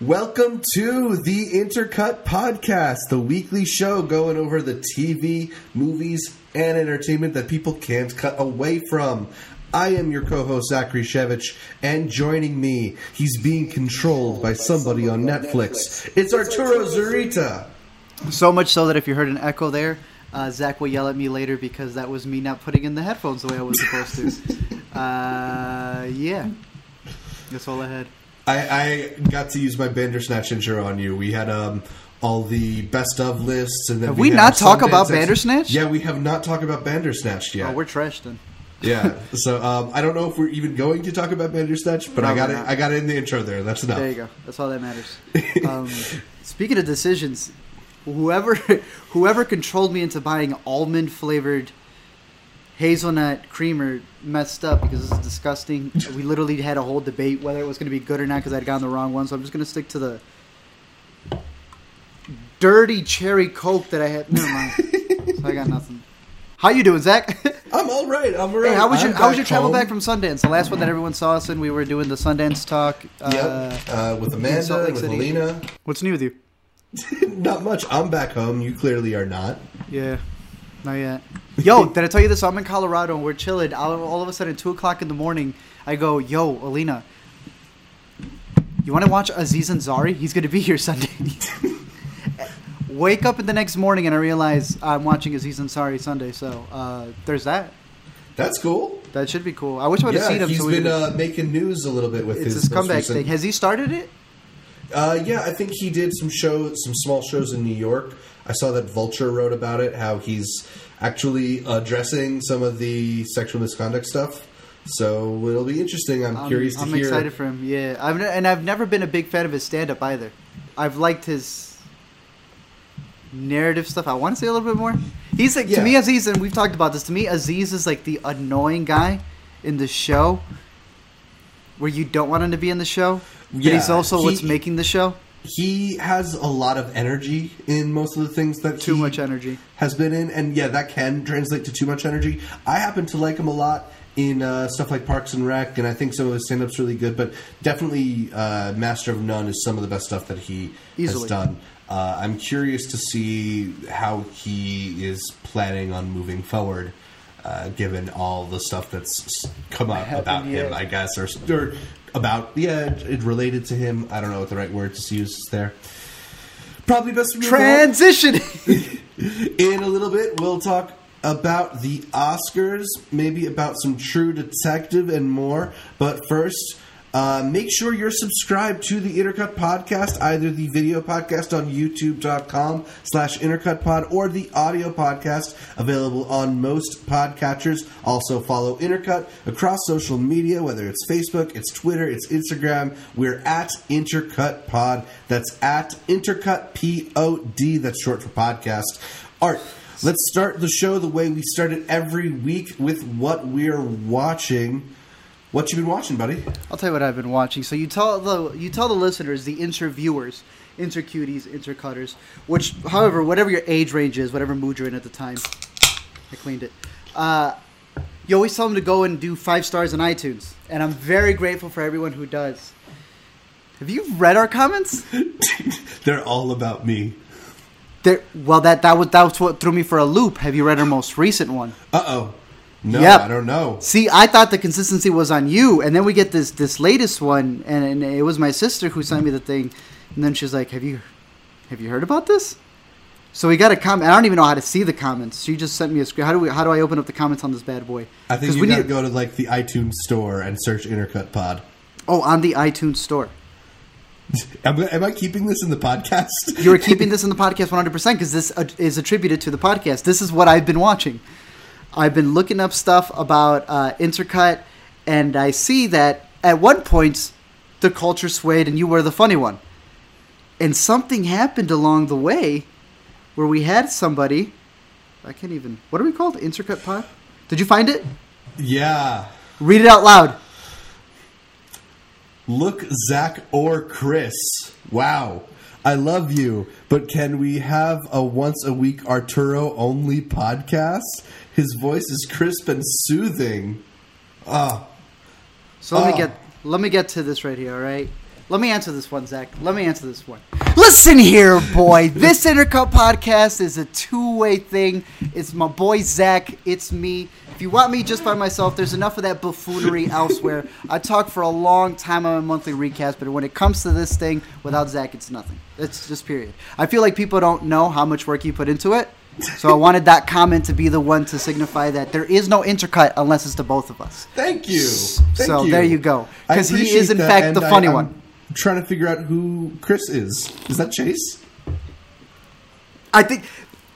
Welcome to the Intercut Podcast, the weekly show going over the TV, movies, and entertainment that people can't cut away from. I am your co-host Zachary Shevich, and joining me, he's being controlled by somebody on Netflix. It's Arturo Zurita. So much so that if you heard an echo there, uh, Zach will yell at me later because that was me not putting in the headphones the way I was supposed to. uh, yeah, that's all I had. I, I got to use my Bandersnatch intro on you. We had um, all the best of lists, and then Have we had not talk Sundance about ex- Bandersnatch? Yeah, we have not talked about Bandersnatch yet. Oh, we're trashed then. Yeah, so um, I don't know if we're even going to talk about Bandersnatch, but No, I got it. I got it in the intro there. That's enough. There you go. That's all that matters. Um, speaking of decisions, whoever whoever controlled me into buying almond flavored hazelnut creamer messed up because this is disgusting. We literally had a whole debate whether it was going to be good or not because I'd gotten the wrong one. So I'm just going to stick to the dirty cherry coke that I had. Never mind. so I got nothing. How you doing, Zach? I'm all right. I'm all right. Hey, how was your how was your travel home. back from Sundance? The last one that everyone saw us in, we were doing the Sundance talk. Uh, Yep, uh, with Amanda, with City. Alina. What's new with you? Not much. I'm back home. You clearly are not. Yeah, not yet. Yo, did I tell you this? I'm in Colorado and we're chilling. All, all of a sudden, two o'clock in the morning, I go, "Yo, Alina, you want to watch Aziz Ansari? He's gonna be here Sunday." Wake up in the next morning and I realize I'm watching Aziz Ansari Sunday. So uh, there's that. That's cool. That should be cool. I wish I would have Yeah, seen him. he's so been uh, making news a little bit with it's his, his comeback recent- thing. Has he started it? Uh, yeah, I think he did some shows, some small shows in New York. I saw that Vulture wrote about it, how he's actually addressing some of the sexual misconduct stuff. So it'll be interesting. I'm, I'm, curious to I'm hear. excited for him. Yeah, I've ne- and I've never been a big fan of his stand-up either. I've liked his narrative stuff. I want to say a little bit more. He's like Yeah. to me Aziz, and we've talked about this. To me, Aziz is like the annoying guy in the show, where you don't want him to be in the show. but Yeah, he's also he- what's making the show. He has a lot of energy in most of the things that Too much energy. has been in, and yeah, that can translate to too much energy. I happen to like him a lot in uh, stuff like Parks and Rec, and I think some of his stand-up's really good. But definitely, uh, Master of None is some of the best stuff that he has done. Uh, I'm curious to see how he is planning on moving forward. Uh, given all the stuff that's come up about him. I guess, or, or about yeah, it, related to him. I don't know what the right word to use is there. Probably best. Transition. In a little bit, we'll talk about the Oscars, maybe about some True Detective and more. But first, uh, make sure you're subscribed to the Intercut Podcast, either the video podcast on youtube.com slash intercutpod or the audio podcast available on most podcatchers. Also follow Intercut across social media, whether it's Facebook, it's Twitter, it's Instagram. We're at Intercut Pod. That's at Intercut P-O-D. That's short for podcast. Art, let's start the show the way we start it every week with what we're watching. What you been watching, buddy? I'll tell you what I've been watching. So you tell the you tell the listeners, the interviewers, intercuties, intercutters, which, however, whatever your age range is, whatever mood you're in at the time, I cleaned it. Uh, you always tell them to go and do five stars on iTunes, and I'm very grateful for everyone who does. Have you read our comments? They're all about me. There, well, that that was that was what threw me for a loop. Have you read our most recent one? Uh oh. No, Yep. I don't know. See, I thought the consistency was on you, and then we get this this latest one, and, and it was my sister who sent me the thing, and then she's like, "Have you, have you heard about this?" So we got a comment. I don't even know how to see the comments. She just sent me a screen. How do we? How do I open up the comments on this bad boy? I think you we gotta go to like the iTunes store and search Intercut Pod. Oh, on the iTunes store. Am, I- am I keeping this in the podcast? You are keeping this in the podcast 100 percent because this uh, is attributed to the podcast. This is what I've been watching. I've been looking up stuff about uh, Intercut, and I see that at one point the culture swayed, and you were the funny one. And something happened along the way where we had somebody. I can't even. What are we called? Intercut Pod. Did you find it? yeah. Read it out loud. Look, Zach or Chris. Wow. I love you, but can we have a once a week Arturo only podcast? His voice is crisp and soothing. Ah, So let Oh. me get let me get to this right here. All right. Let me answer this one, Zach. Let me answer this one. Listen here, boy. This Intercut podcast is a two-way thing. It's my boy Zach. It's me. If you want me just by myself, there's enough of that buffoonery elsewhere. I talk for a long time on my monthly recast, but when it comes to this thing, without Zach, it's nothing. It's just period. I feel like people don't know how much work you put into it. So I wanted that comment to be the one to signify that there is no intercut unless it's to both of us. Thank you. Thank so you. there you go. Because he is in fact the I- funny Trying to figure out who Chris is. Is that Chase? I think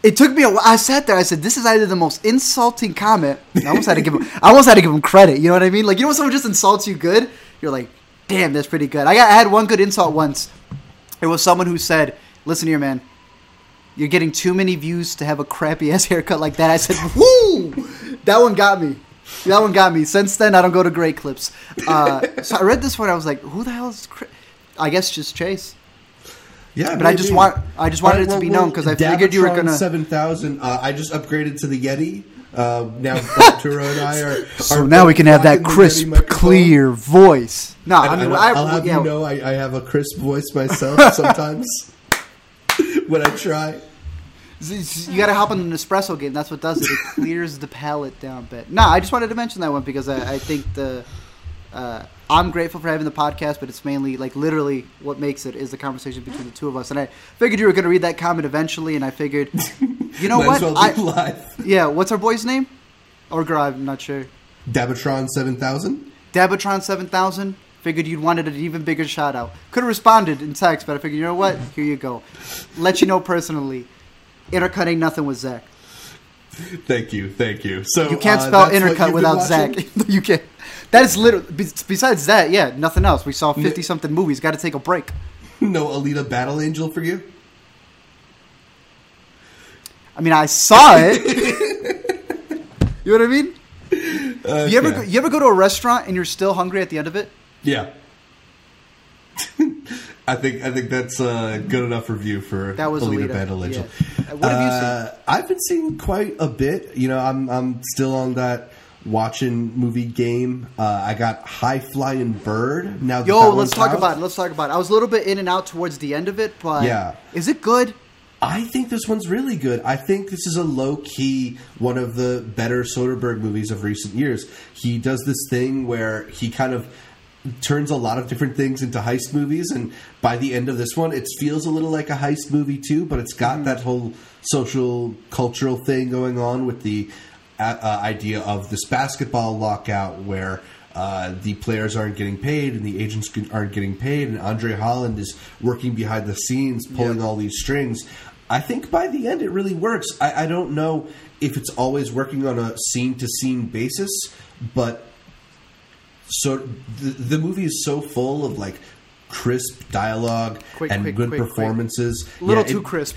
it took me a while. I sat there. I said, "This is either the most insulting comment." I almost had to give him. I almost had to give him credit. You know what I mean? Like you know when someone just insults you good, you're like, "Damn, that's pretty good." I got. I had one good insult once. It was someone who said, "Listen here, man. You're getting too many views to have a crappy ass haircut like that." I said, "Woo!" That one got me. That one got me. Since then, I don't go to great clips. Uh, so I read this one. I was like, "Who the hell is?" Chris? I guess just Chase. Yeah, But I just want- I just wanted it to be known 'cause I figured you were gonna- seven thousand. Uh, I just upgraded to the Yeti. Uh, now Arturo and I are. So are now we can have that rocking the Yeti crisp, clear voice. No, I And mean, I'll, I, I'll have yeah, you know, I, I have a crisp voice myself sometimes when I try. you got to hop on an espresso game. That's what does it. It clears the palate down a bit. No, I just wanted to mention that one because I, I think the uh, I'm grateful for having the podcast, but it's mainly like literally what makes it is the conversation between the two of us. And I figured you were going to read that comment eventually, and I figured, you know what? well I, live. yeah, what's our boy's name? Or girl? I'm not sure. Dabatron seven thousand. Dabatron seven thousand. Figured you'd wanted an even bigger shout out. Could have responded in text, but I figured you know what? Here you go. Let you know personally. Intercut ain't nothing with Zach. Thank you, thank you. So You can't uh, spell what intercut without? Zach. you can't. That is literally. Besides that, yeah, nothing else. We saw fifty something movies. Got to take a break. No Alita Battle Angel for you. I mean, I saw it. you know what I mean? You ever go, you ever go to a restaurant and you're still hungry at the end of it? Yeah. I think I think that's a good enough review for That was Alita Alita, Battle Angel. yeah. Uh, what have you seen? Uh, I've been seeing quite a bit. You know, I'm I'm still on that watching movie game. Uh, I got High Flying Bird. Now Yo, let's talk out. about it. Let's talk about it. I was a little bit in and out towards the end of it, but Yeah. is it good? I think this one's really good. I think this is a low key one of the better Soderbergh movies of recent years. He does this thing where he kind of turns a lot of different things into heist movies, and by the end of this one, it feels a little like a heist movie too. But it's got that whole social cultural thing going on with the uh, idea of this basketball lockout where. Uh, the players aren't getting paid and the agents aren't getting paid, and Andre Holland is working behind the scenes, pulling all these strings. I think by the end it really works. I, I don't know if it's always working on a scene to scene basis, but so the, the movie is so full of like crisp dialogue Quick, and quick, good quick. performances. A little Yeah, too it- crisp.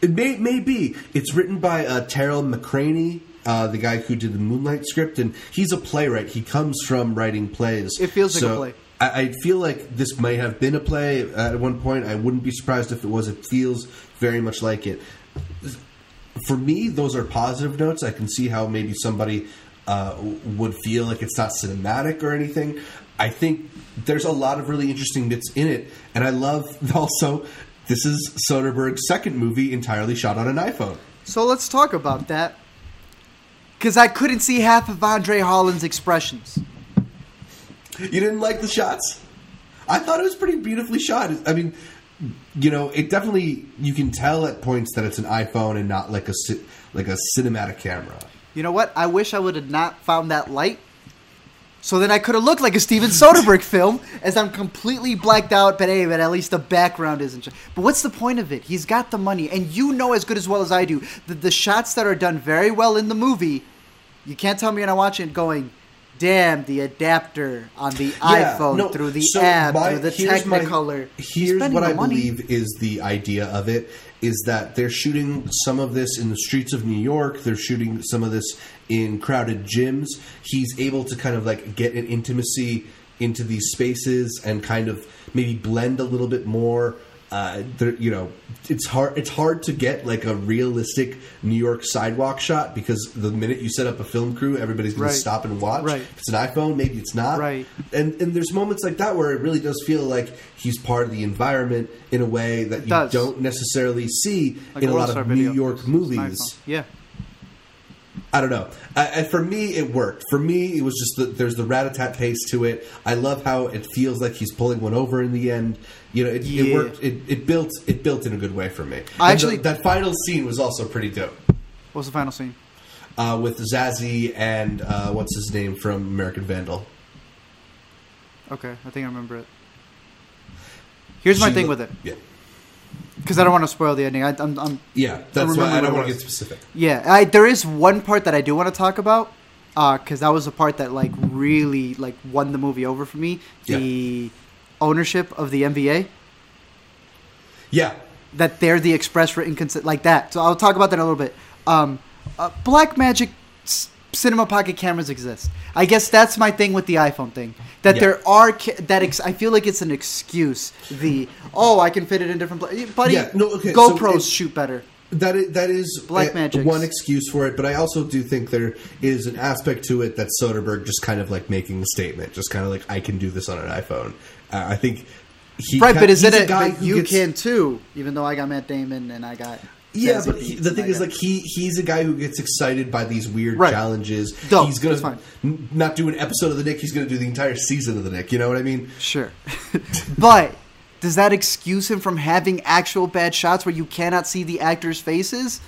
it may, may be. It's written by uh, Tarell McCraney, uh, the guy who did the Moonlight script, and he's a playwright. He comes from writing plays. It feels like a play. I, I feel like this might have been a play at one point. I wouldn't be surprised if it was. It feels very much like it. For me, those are positive notes. I can see how maybe somebody uh, would feel like it's not cinematic or anything. I think there's a lot of really interesting bits in it, and I love also this is Soderbergh's second movie entirely shot on an iPhone. So let's talk about that. Because I couldn't see half of Andre Holland's expressions. You didn't like the shots? I thought it was pretty beautifully shot. I mean, you know, it definitely you can tell at points that it's an iPhone and not like a like a cinematic camera. You know what? I wish I would have not found that light. So then I could have looked like a Steven Soderbergh film, as I'm completely blacked out. But hey, but at least the background isn't. But what's the point of it? He's got the money, and you know as good as well as I do that the shots that are done very well in the movie, you can't tell me when I watch it going, "Damn, the adapter on the Yeah, iPhone no, through the so app my- through the here's my- Technicolor." He's Here's what I money. believe is the idea of it is that they're shooting some of this in the streets of New York. They're shooting some of this in crowded gyms. He's able to kind of like get an intimacy into these spaces and kind of maybe blend a little bit more uh, there, you know, it's hard. It's hard to get like a realistic New York sidewalk shot because the minute you set up a film crew, everybody's going Right. to stop and watch. Right. If it's an iPhone, maybe it's not. Right. And and there's moments like that where it really does feel like he's part of the environment in a way that you does. don't necessarily see Like in a lot of. New York movies. Yeah. I don't know. Uh, and for me, it worked. For me, it was just the, there's the rat-a-tat pace to it. I love how it feels like he's pulling one over in the end. You know, it, it worked. It, it built. It built in a good way for me. I And the- actually- that final scene was also pretty dope. What was the final scene? Uh, with Zazie and uh, what's his name from American Vandal. Okay, I think I remember it. Here's my thing lo- with it, Yeah, because I don't want to spoil the ending. I, I'm, I'm yeah. That's why I don't want to get specific. Yeah, I, there is one part that I do want to talk about because that was the part that like really like won the movie over for me. The ownership of the NBA, Yeah, that they're the express written consent, like that. So I'll talk about that in a little bit. Um, uh, Blackmagic s- Cinema Pocket cameras exist. I guess that's my thing with the iPhone thing. That Yeah. there are ca- that ex- I feel like it's an excuse. The oh, I can fit it in different places. Buddy, Yeah, no, okay, so GoPros it- shoot better. That is, that is Black Magic one excuse for it, but I also do think there is an aspect to it that Soderbergh just kind of like making a statement, just kind of like I can do this on an iPhone. Uh, I think he Right, but is he's it a guy who you gets- can too? Even though I got Matt Damon and I got Yeah, but he, the thing is, like he he's a guy who gets excited by these weird Right. challenges. Dope, he's gonna n- not do an episode of the Knick. He's gonna do the entire season of the Knick. You know what I mean? Sure. but does that excuse him from having actual bad shots where you cannot see the actors' faces?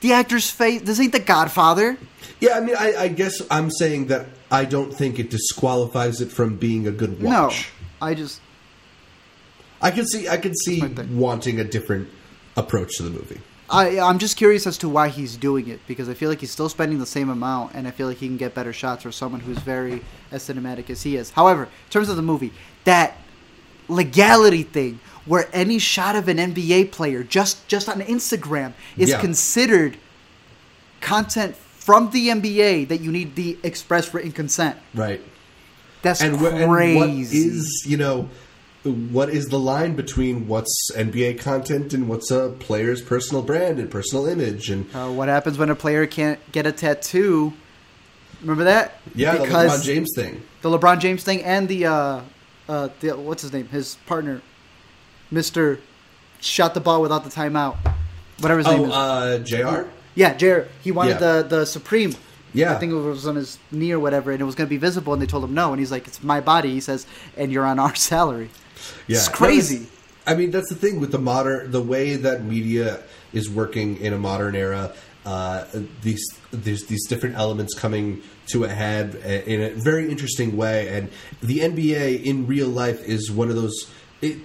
The actor's face. This ain't The Godfather. Yeah, I mean, I, I guess I'm saying that I don't think it disqualifies it from being a good watch. No, I just I can see I can see wanting a different approach to the movie. I I'm just curious as to why he's doing it because I feel like he's still spending the same amount and I feel like he can get better shots for someone who's very as cinematic as he is. However, in terms of the movie, that legality thing where any shot of an NBA player just just on Instagram is Yeah. considered content from the NBA that you need the express written consent. Right. That's And, crazy. and what is you know what is the line between what's NBA content and what's a player's personal brand and personal image and Uh, what happens when a player can't get a tattoo? Remember that? yeah, the because LeBron James thing. the LeBron James thing and the uh, uh, the what's his name? His partner, Mister, shot the ball without the timeout. Whatever his name Oh, is. uh, Jr. yeah, Jared. He wanted yeah. the the Supreme. Yeah. I think it was on his knee or whatever, and it was going to be visible, and they told him no, and he's like, "It's my body." He says, "And you're on our salary." Yeah, It's No, crazy. I mean, that's the thing with the modern, the way that media is working in a modern era. Uh, these there's these different elements coming to a head in a very interesting way, and the NBA in real life is one of those. It,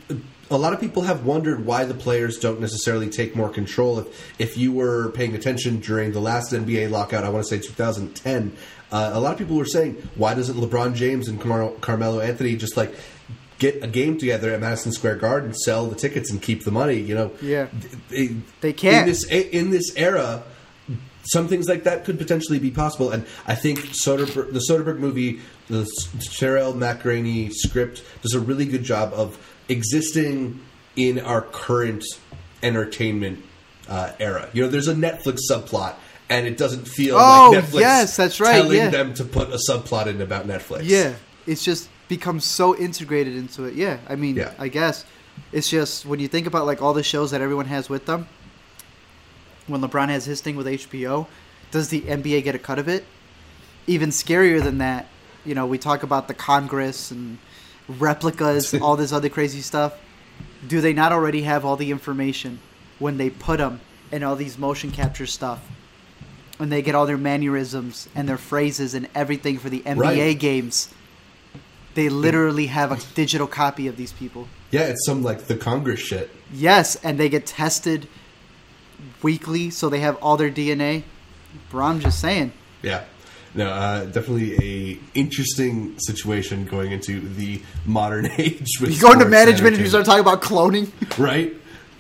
a lot of people have wondered why the players don't necessarily take more control. If if you were paying attention during the last NBA lockout, I want to say 2010, uh, a lot of people were saying, why doesn't LeBron James and Carmelo, Carmelo Anthony just like get a game together at Madison Square Garden, sell the tickets, and keep the money? You know, Yeah. they, They can't. in this in this era. Some things like that could potentially be possible, and I think Soderbergh, the Soderbergh movie, the Tarell McCraney script, does a really good job of existing in our current entertainment uh, era. You know, there's a Netflix subplot, and it doesn't feel Oh, like Netflix yes, that's right, telling yeah. them to put a subplot in about Netflix. Yeah, it's just become so integrated into it. Yeah, I mean, Yeah. I guess it's just when you think about like all the shows that everyone has with them. When LeBron has his thing with HBO, does the NBA get a cut of it? Even scarier than that, you know, we talk about the Congress and replicas, all this other crazy stuff. Do they not already have all the information when they put them in all these motion capture stuff? And they get all their mannerisms and their phrases and everything for the NBA Right. games. They literally have a digital copy of these people. yeah, it's some like the Congress shit. Yes, and they get tested weekly, so they have all their DNA. Bro, I'm just saying. Yeah. No, uh, definitely a interesting situation going into the modern age. With You go into management and you start talking about cloning. right?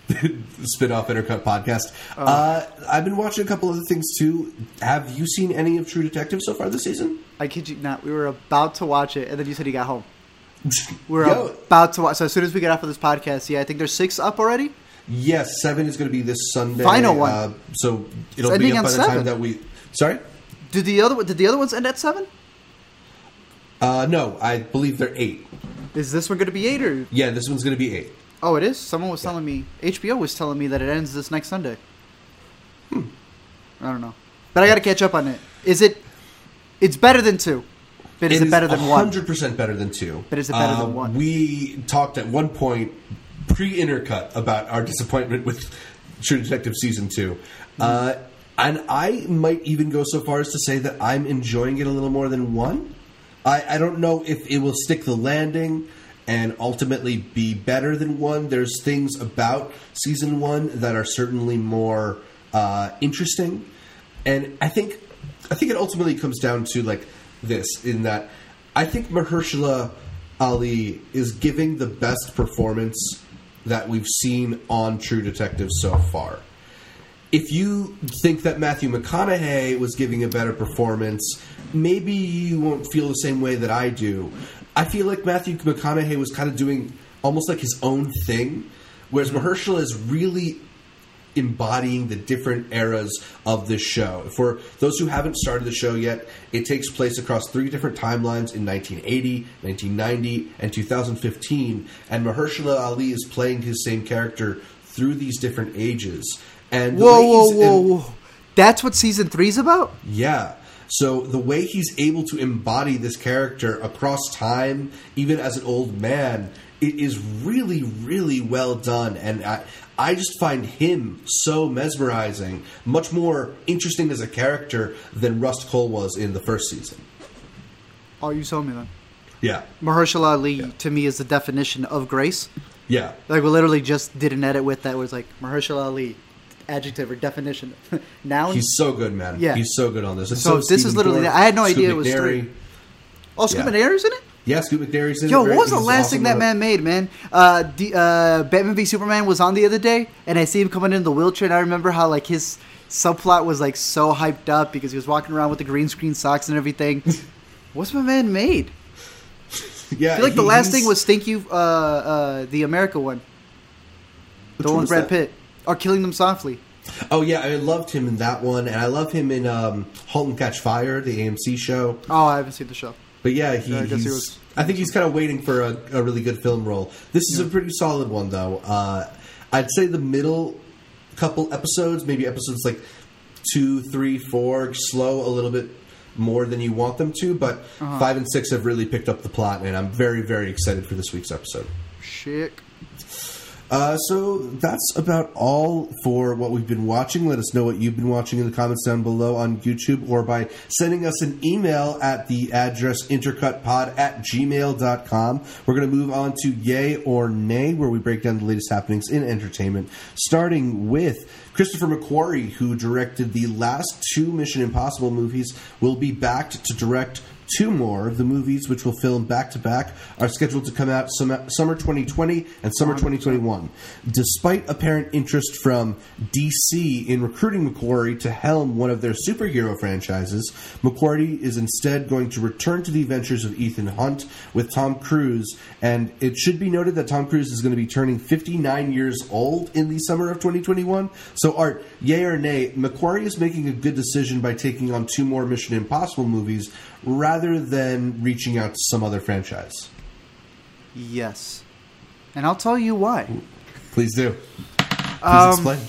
Spin-off Intercut podcast. Uh, I've been watching a couple other things too. Have you seen any of True Detective so far this season? I kid you not. We were about to watch it, and then you said you got home. We're Yo. about to watch. So as soon as we get off of this podcast, yeah, I think there's six up already. Yes, seven is going to be this Sunday. Final one. Uh, so it'll It's be up by the time that we. Sorry. Did the other did the other ones end at seven? Uh, no, I believe they're eight. Is this one going to be eight or? Yeah, this one's going to be eight. Oh, it is. Someone was telling me HBO was telling me that it ends this next Sunday. Hmm. I don't know, but I got to catch up on it. Is it? It's better than two, but is it, better than one? Hundred percent better than two. But is it better than Uh, one? We talked at one point pre-intercut about our disappointment with True Detective season two, uh, and I might even go so far as to say that I'm enjoying it a little more than one. I, I don't know if it will stick the landing and ultimately be better than one. There's things about season one that are certainly more uh, interesting, and I think I think it ultimately comes down to like this in that I think Mahershala Ali is giving the best performance that we've seen on True Detective so far. If you think that Matthew McConaughey was giving a better performance, maybe you won't feel the same way that I do. I feel like Matthew McConaughey was kind of doing almost like his own thing, whereas mm-hmm. Mahershala is really embodying the different eras of this show. For those who haven't started the show yet, it takes place across three different timelines in 1980, 1990, and 2015, and Mahershala Ali is playing his same character through these different ages. And Whoa, whoa, whoa, em- whoa! That's what season three's about. yeah. So the way he's able to embody this character across time, even as an old man, it is really, really well done. And I, I just find him so mesmerizing, much more interesting as a character than Rust Cole was in the first season. Oh, you told me then. Yeah. Mahershala Ali to me is the definition of grace. Yeah. Like we literally just did an edit with that was like Mahershala Ali, adjective or definition. now He's so good, man. Yeah. He's so good on this. So is this is literally- Dorff, I had no Scoot idea it was three. oh, Scoot yeah. McNairy's in it. Yeah, Scoot McNairy's in Yo, it. Yo, what was the last awesome thing that man made, man? Uh, the, uh, Batman v Superman was on the other day, and I see him coming in the wheelchair, and I remember how like his subplot was like so hyped up because he was walking around with the green screen socks and everything. What's my man made? Yeah, I feel like the last thing was Thank You, uh, uh, the America one, the one one with Brad that? Pitt, or Killing Them Softly. Oh yeah, I loved him in that one, and I love him in um, *Halt and Catch Fire*, the AMC show. Oh, I haven't seen the show. But yeah, he, Yeah, I guess he he's. was- I think he's kind of waiting for a, a really good film role. This is a pretty solid one, though. Uh, I'd say the middle couple episodes, maybe episodes like two, three, four, slow a little bit more than you want them to, but Uh-huh. five and six have really picked up the plot, and I'm very, very excited for this week's episode. Shit. Uh, so that's about all for what we've been watching. Let us know what you've been watching in the comments down below on YouTube or by sending us an email at the address intercutpod at gmail.com. We're going to move on to Yay or Nay, where we break down the latest happenings in entertainment, starting with Christopher McQuarrie, who directed the last two Mission Impossible movies, will be backed to direct Two more of the movies, which will film back to back, are scheduled to come out sum- summer 2020 and summer 2021. Despite apparent interest from DC in recruiting McQuarrie to helm one of their superhero franchises, McQuarrie is instead going to return to the adventures of Ethan Hunt with Tom Cruise. And it should be noted that Tom Cruise is going to be turning 59 years old in the summer of 2021. So, Art, yay or nay, McQuarrie is making a good decision by taking on two more Mission Impossible movies rather than reaching out to some other franchise. Yes. And I'll tell you why. Please do. Please Um, explain.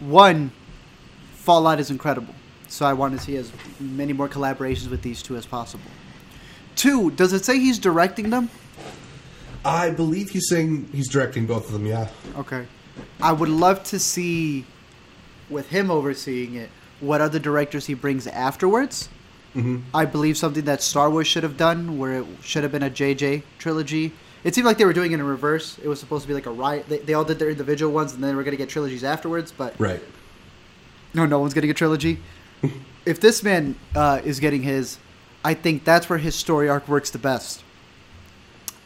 One, Fallout is incredible. So I want to see as many more collaborations with these two as possible. Two, does it say he's directing them? I believe he's saying he's directing both of them, yeah. Okay. I would love to see, with him overseeing it, what other directors he brings afterwards. Mm-hmm. I believe something that Star Wars should have done, where it should have been a JJ trilogy. It seemed like they were doing it in reverse. It was supposed to be like a riot. They, they all did their individual ones, and then we're going to get trilogies afterwards. But Right. no, no one's getting a trilogy. if this man uh, is getting his, I think that's where his story arc works the best.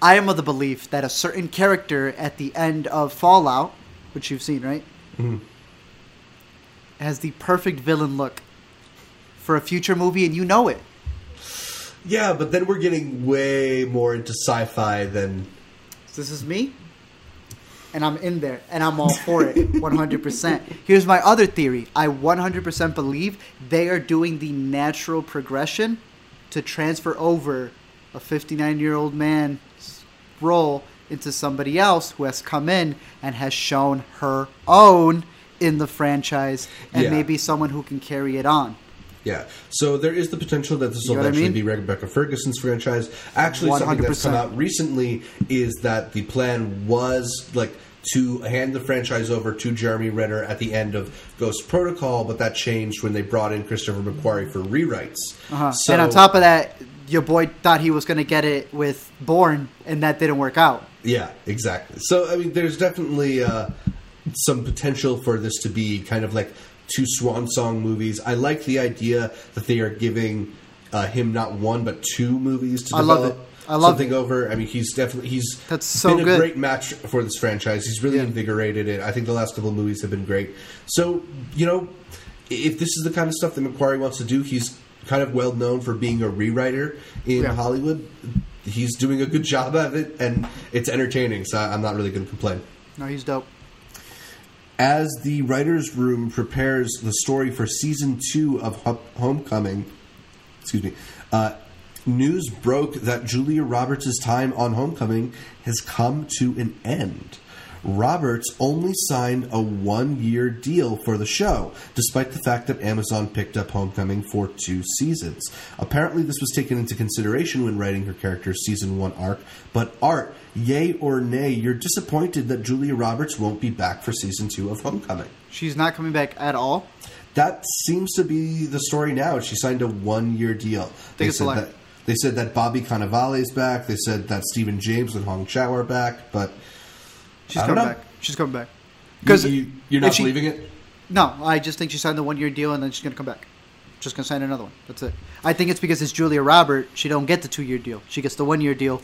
I am of the belief that a certain character at the end of Fallout, which you've seen, right, Mhm. has the perfect villain look for a future movie, and you know it. Yeah, but then we're getting way more into sci-fi than. This is me, and I'm in there, and I'm all for it, 100%. Here's my other theory. I 100% believe they are doing the natural progression to transfer over a 59 year old man's role into somebody else who has come in and has shown her own in the franchise, and Yeah. maybe someone who can carry it on. Yeah, so there is the potential that this You will know what I eventually mean? be Rebecca Ferguson's franchise. Actually, something that's come out recently is that the plan was like to hand the franchise over to Jeremy Renner at the end of Ghost Protocol, but that changed when they brought in Christopher McQuarrie for rewrites. Uh-huh. So, and on top of that, your boy thought he was going to get it with Bourne, and that didn't work out. Yeah, exactly. So I mean, there's definitely uh, some potential for this to be kind of like two swan song movies. I like the idea that they are giving uh, him not one but two movies to I love develop it. I love something over. I mean, he's definitely he's That's so been good. a great match for this franchise. He's really Yeah. invigorated it. I think the last couple of movies have been great. So you know, if this is the kind of stuff that McQuarrie wants to do, he's kind of well known for being a rewriter in Yeah. Hollywood. He's doing a good job of it, and it's entertaining. So I'm not really going to complain. No, he's dope. As the writers' room prepares the story for season two of Homecoming, excuse me, uh, news broke that Julia Roberts' time on Homecoming has come to an end. Roberts only signed a one year deal for the show, despite the fact that Amazon picked up Homecoming for two seasons. Apparently, this was taken into consideration when writing her character's season one arc, but Art, yay or nay, you're disappointed that Julia Roberts won't be back for season two of Homecoming. She's not coming back at all. That seems to be the story now. She signed a one year deal. They said that they said that Bobby Cannavale is back. They said that Stephan James and Hong Chau are back, but She's coming know. back. She's coming back. because you, are not she- believing it. No, I just think she signed the one year deal and then she's gonna come back. Just gonna sign another one. That's it. I think it's because it's Julia Robert. She don't get the two year deal. She gets the one year deal,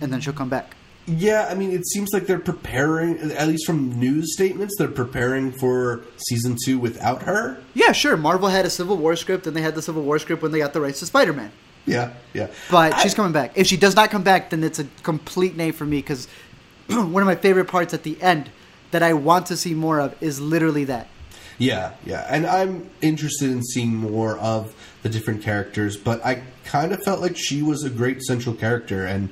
and then she'll come back. Yeah, I mean, it seems like they're preparing, at least from news statements, they're preparing for season two without her. Yeah, sure. Marvel had a Civil War script, and they had the Civil War script when they got the rights to Spider Man. Yeah, yeah. But I- she's coming back. If she does not come back, then it's a complete nay for me because one of my favorite parts at the end that I want to see more of is literally that. Yeah, yeah. And I'm interested in seeing more of the different characters, but I kind of felt like she was a great central character, and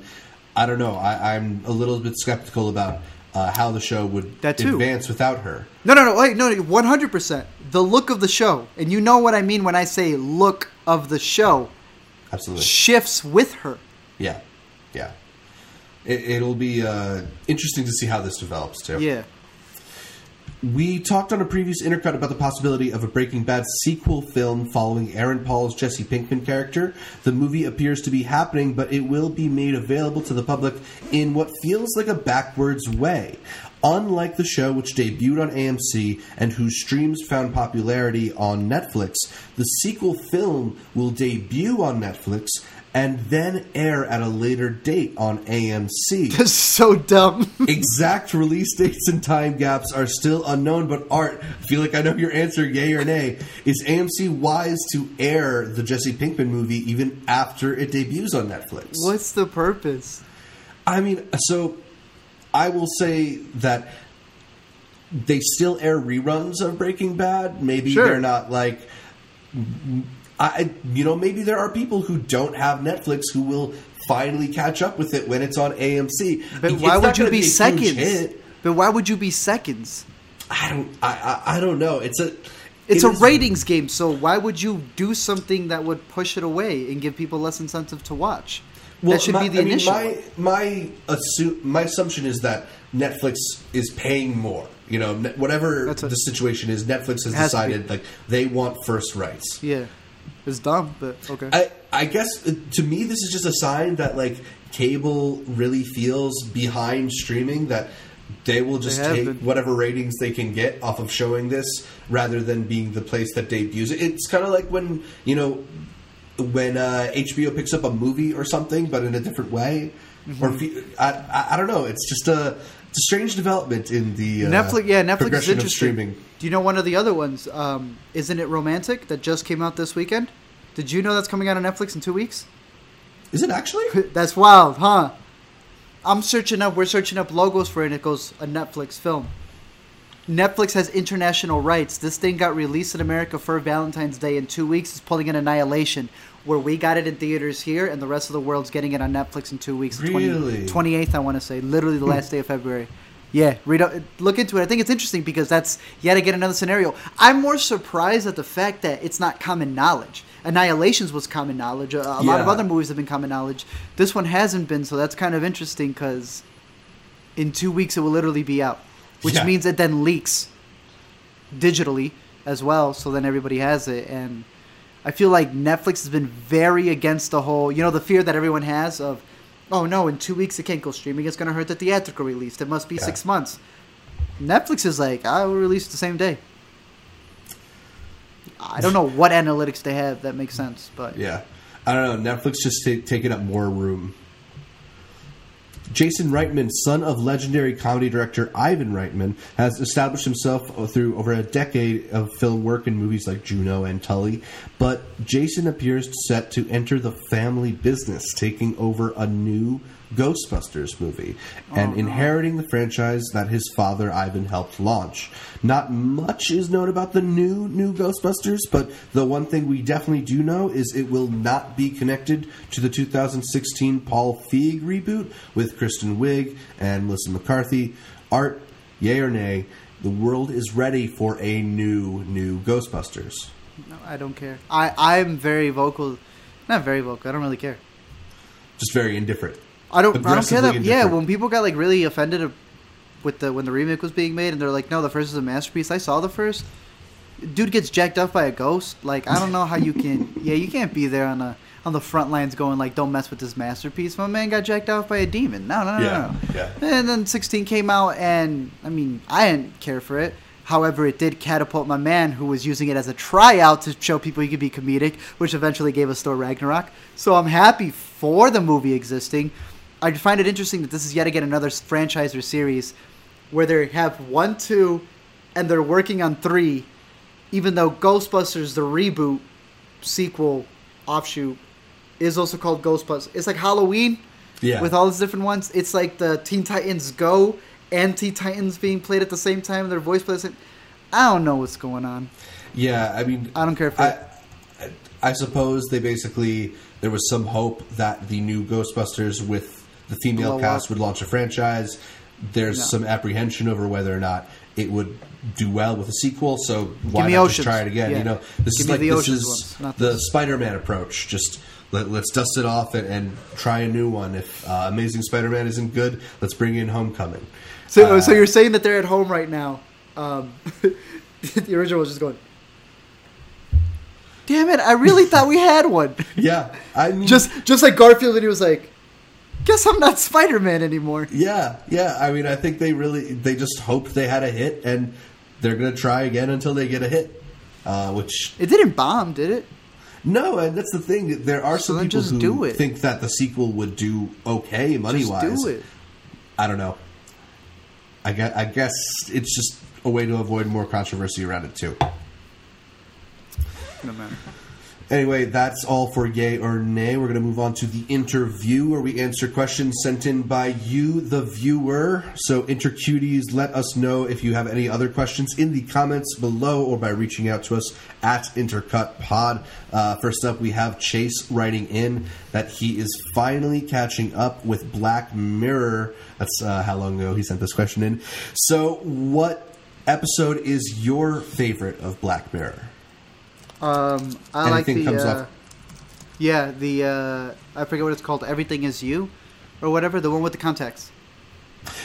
I don't know. I, I'm a little bit skeptical about uh, how the show would advance without her. No, no, no, wait, no, one hundred percent. The look of the show, and you know what I mean when I say look of the show, Absolutely. shifts with her. Yeah. It, it'll be uh, interesting to see how this develops too. Yeah. We talked on a previous intercut about the possibility of a Breaking Bad sequel film following Aaron Paul's Jesse Pinkman character. The movie appears to be happening, but it will be made available to the public in what feels like a backwards way. Unlike the show, which debuted on AMC and whose streams found popularity on Netflix, the sequel film will debut on Netflix and then air at a later date on AMC. That's so dumb. Exact release dates and time gaps are still unknown, but Art, I feel like I know your answer, yay or nay. Is AMC wise to air the Jesse Pinkman movie even after it debuts on Netflix? What's the purpose? I mean, so I will say that they still air reruns of Breaking Bad. Maybe Sure. they're not like. I, you know, maybe there are people who don't have Netflix who will finally catch up with it when it's on AMC. But It's why would you gonna be seconds? But why would you be seconds? I don't. I, I I don't know. It's a. It's it a ratings game, so why would you do something that would push it away and give people less incentive to watch? that should my, be the I mean, initial. my my assu- my assumption is that Netflix is paying more. You know, whatever what- the situation is, Netflix has, has decided like they want first rights. yeah, it's dumb, but okay. I I guess uh, to me this is just a sign that like cable really feels behind streaming that they will just have take been. whatever ratings they can get off of showing this rather than being the place that debuts it. It's kind of like when you know when uh, HBO picks up a movie or something, but in a different way. Mm-hmm. Or I, I I don't know. It's just a it's a strange development in the uh, Netflix, yeah, Netflix is interesting. streaming. Do you know one of the other ones? Um, Isn't it romantic that just came out this weekend? Did you know that's coming out on Netflix in two weeks? Is it actually? That's wild, huh? I'm searching up. We're searching up logos for it. and It goes a Netflix film. Netflix has international rights. This thing got released in America for Valentine's Day in two weeks. It's pulling in Annihilation, where we got it in theaters here, and the rest of the world's getting it on Netflix in two weeks. Really? Twenty eighth, I want to say, literally the hmm. last day of February. Yeah, read up, look into it. I think it's interesting because that's yet again another scenario. I'm more surprised at the fact that it's not common knowledge. Annihilations was common knowledge. A, a lot of other movies have been common knowledge. This one hasn't been, so that's kind of interesting because in two weeks it will literally be out, which Yeah. means it then leaks digitally as well. So then everybody has it, and I feel like Netflix has been very against the whole, you know, the fear that everyone has of, oh no, in two weeks it can't go streaming. It's going to hurt the theatrical release. It must be Yeah. six months. Netflix is like, I will release the same day. I don't know what analytics they have that makes sense, but Yeah. I don't know. Netflix just ta taking up more room. Jason Reitman, son of legendary comedy director Ivan Reitman, has established himself through over a decade of film work in movies like Juno and Tully. But Jason appears set to enter the family business, taking over a new Ghostbusters movie and uh-huh. inheriting the franchise that his father Ivan helped launch. Not much is known about the new new Ghostbusters, but the one thing we definitely do know is it will not be connected to the 2016 Paul Feig reboot with Kristen Wiig and Melissa McCarthy. Art, yay or nay, the world is ready for a new new Ghostbusters. no, I don't care. I I'm very vocal, not very vocal. I don't really care. Just very indifferent. I don't. I don't care that. Yeah, when people got like really offended with the when the remake was being made, and they're like, "No, the first is a masterpiece." I saw the first. Dude gets jacked up by a ghost. Like I don't know how you can. Yeah, you can't be there on the on the front lines going like, "Don't mess with this masterpiece." My man got jacked off by a demon. No, no, no, Yeah, no. yeah. And then 16 came out, and I mean, I didn't care for it. However, it did catapult my man who was using it as a tryout to show people he could be comedic, which eventually gave us Thor Ragnarok. So I'm happy for the movie existing. I find it interesting that this is yet again another franchise or series where they have one, two, and they're working on three, even though Ghostbusters, the reboot, sequel, offshoot, is also called Ghostbusters. It's like Halloween Yeah. with all these different ones. It's like the Teen Titans Go and Teen Titans being played at the same time. Their voice plays. I don't know what's going on. Yeah, I mean, I don't care if I, it. I suppose they basically there was some hope that the new Ghostbusters with the female cast up. would launch a franchise. There's No. some apprehension over whether or not it would do well with a sequel. So why not Oceans. just try it again? Yeah. You know, this Give is like the this is ones, not the this. Spider-Man approach. Just let, us dust it off and, and try a new one. If uh, Amazing Spider-Man isn't good, let's bring in Homecoming. So, Uh, so you're saying that they're at home right now? Um, the original was just going. Damn it! I really thought we had one. Yeah, I mean, Just, just like Garfield, and he was like, "Guess I'm not Spider-Man anymore." Yeah, yeah. I mean, I think they really they just hoped they had a hit, and they're going to try again until they get a hit. Uh, which It didn't bomb, did it? no, and that's the thing. There are So some then people just who do it. think that the sequel would do okay money Just wise. do it. I don't know. I guess, I guess it's just a way to avoid more controversy around it too. No matter. Anyway, that's all for yay or nay. We're going to move on to the interview where we answer questions sent in by you, the viewer. So, intercuties, let us know if you have any other questions in the comments below or by reaching out to us at Intercut Pod. Uh, first up, we have Chase writing in that he is finally catching up with Black Mirror. That's uh, how long ago he sent this question in. So, what episode is your favorite of Black Mirror? Um, I like the. uh. Yeah, the uh, I forget what it's called. Everything is you, or whatever. The one with the context.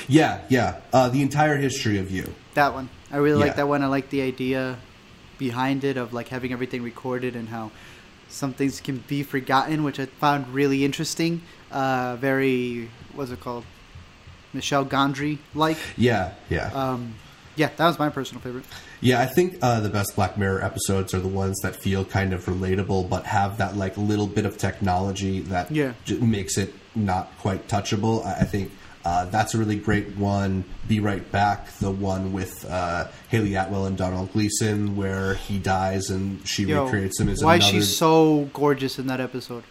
Yeah, yeah. Uh, the entire history of you. That one. I really Yeah. like that one. I like the idea behind it of like having everything recorded and how some things can be forgotten, which I found really interesting. Uh, very what's it called? Michel Gondry like. Yeah, yeah, Um, yeah, that was my personal favorite. Yeah. I think uh, the best Black Mirror episodes are the ones that feel kind of relatable, but have that like little bit of technology that Yeah. j- makes it not quite touchable. I, I think. Uh, that's a really great one. Be right back. The one with uh, Hayley Atwell and Domhnall Gleeson, where he dies and she Yo, recreates him as why another. is she so gorgeous in that episode?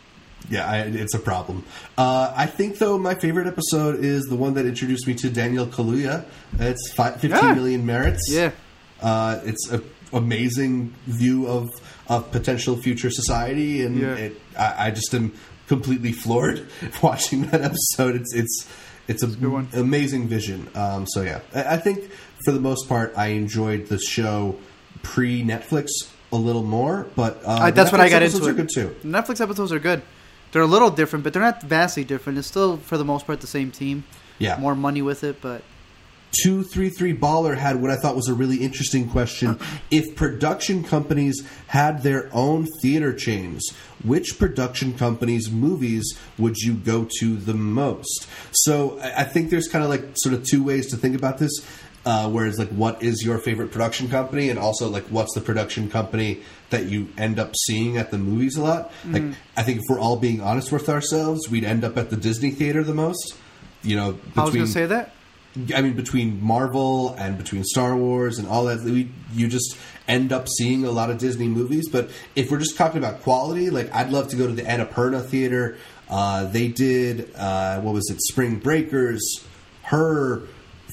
Yeah, I, it's a problem. Uh, I think though my favorite episode is the one that introduced me to Daniel Kaluuya. It's fi- 15 Yeah. million merits. Yeah. Uh, it's an amazing view of of potential future society, and Yeah. it, I, I just am completely floored watching that episode. It's it's it's a good one. amazing vision. Um, so yeah, I, I think for the most part, I enjoyed the show pre Netflix a little more, but uh, I, that's the what I Netflix got episodes into. Are it. good too. Netflix episodes are good. They're a little different, but they're not vastly different. It's still, for the most part, the same team. Yeah, More money with it, but two three three baller had what I thought was a really interesting question. if production companies had their own theater chains, which production companies' movies would you go to the most? So I think there's kind of like sort of two ways to think about this. Uh, whereas like what is your favorite production company and also like what's the production company that you end up seeing at the movies a lot like i think if we're all being honest with ourselves we'd end up at the disney theater the most you know between I was going to say that. I mean, between Marvel and between Star Wars and all that, we, you just end up seeing a lot of Disney movies. But if we're just talking about quality, like I'd love to go to the Annapurna Theater. Uh, they did uh, what was it, Spring Breakers, Her,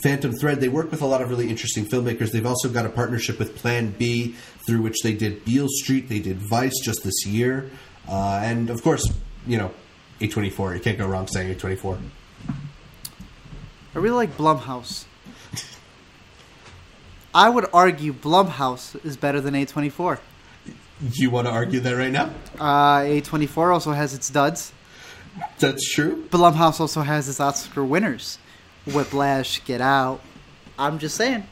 Phantom Thread. They work with a lot of really interesting filmmakers. They've also got a partnership with Plan B, through which they did Beale Street. They did Vice just this year, uh, and of course, you know, A24. You can't go wrong saying A24. I really like Blumhouse. I would argue Blumhouse is better than A24. Do You want to argue that right now? Uh, A24 also has its duds. That's true. Blumhouse also has its Oscar winners. Whiplash, Get Out. I'm just saying.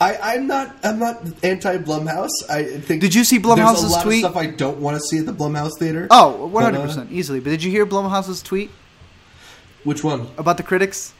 I, I'm not. I'm not anti Blumhouse. I think. Did you see there's Blumhouse's a lot tweet? Of stuff I don't want to see at the Blumhouse theater. Oh, uh, 100% easily. But did you hear Blumhouse's tweet which one? about the critics?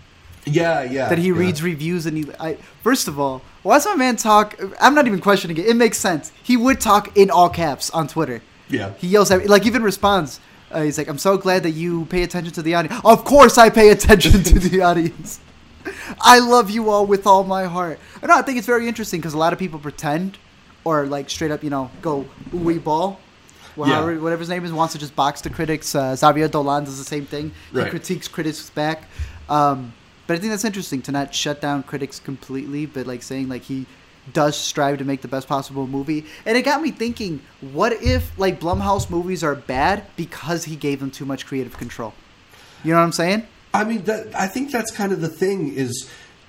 Yeah, yeah. that he yeah. reads reviews and he I first of all, why does my man talk I'm not even questioning it. It makes sense. He would talk in all caps on Twitter. Yeah. He yells at like even responds. Uh, he's like, "I'm so glad that you pay attention to the audience." Of course, I pay attention to the audience. I love you all with all my heart. I know. I think it's very interesting because a lot of people pretend, or like straight up, you know, go Uwe Boll. Well, Yeah. whatever his name is, wants to just box the critics. Uh, Xavier Dolan does the same thing. He Right. critiques critics back. Um, but I think that's interesting to not shut down critics completely, but like saying like he does strive to make the best possible movie. And it got me thinking, what if like Blumhouse movies are bad because he gave them too much creative control? You know what I'm saying? I mean, that, I think that's kind of the thing. Is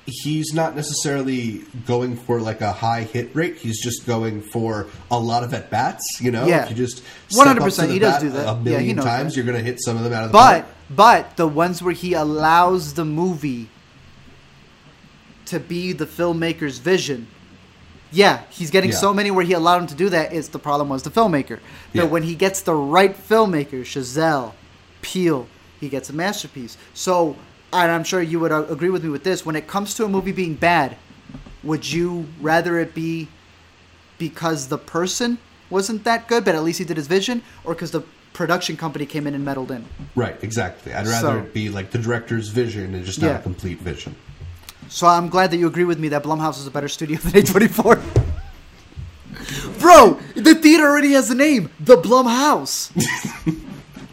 he's not necessarily going for like a high hit rate. He's just going for a lot of at bats. You know, Yeah. if you just up to 100%, he does do that. a Yeah, million knows times. that. You're going to hit some of them out of the But park. but the ones where he allows the movie to be the filmmaker's vision. Yeah, he's getting Yeah. so many where he allowed him to do that. Is the problem was the filmmaker. But Yeah. when he gets the right filmmaker, Chazelle, Peele, he gets a masterpiece. So, and I'm sure you would uh, agree with me with this. When it comes to a movie being bad, would you rather it be because the person wasn't that good, but at least he did his vision, or because the production company came in and meddled in? Right, exactly. I'd rather So- it be like the director's vision and just not Yeah. a complete vision. So I'm glad that you agree with me that Blumhouse is a better studio than A24. Bro, the theater already has a name, the Blumhouse.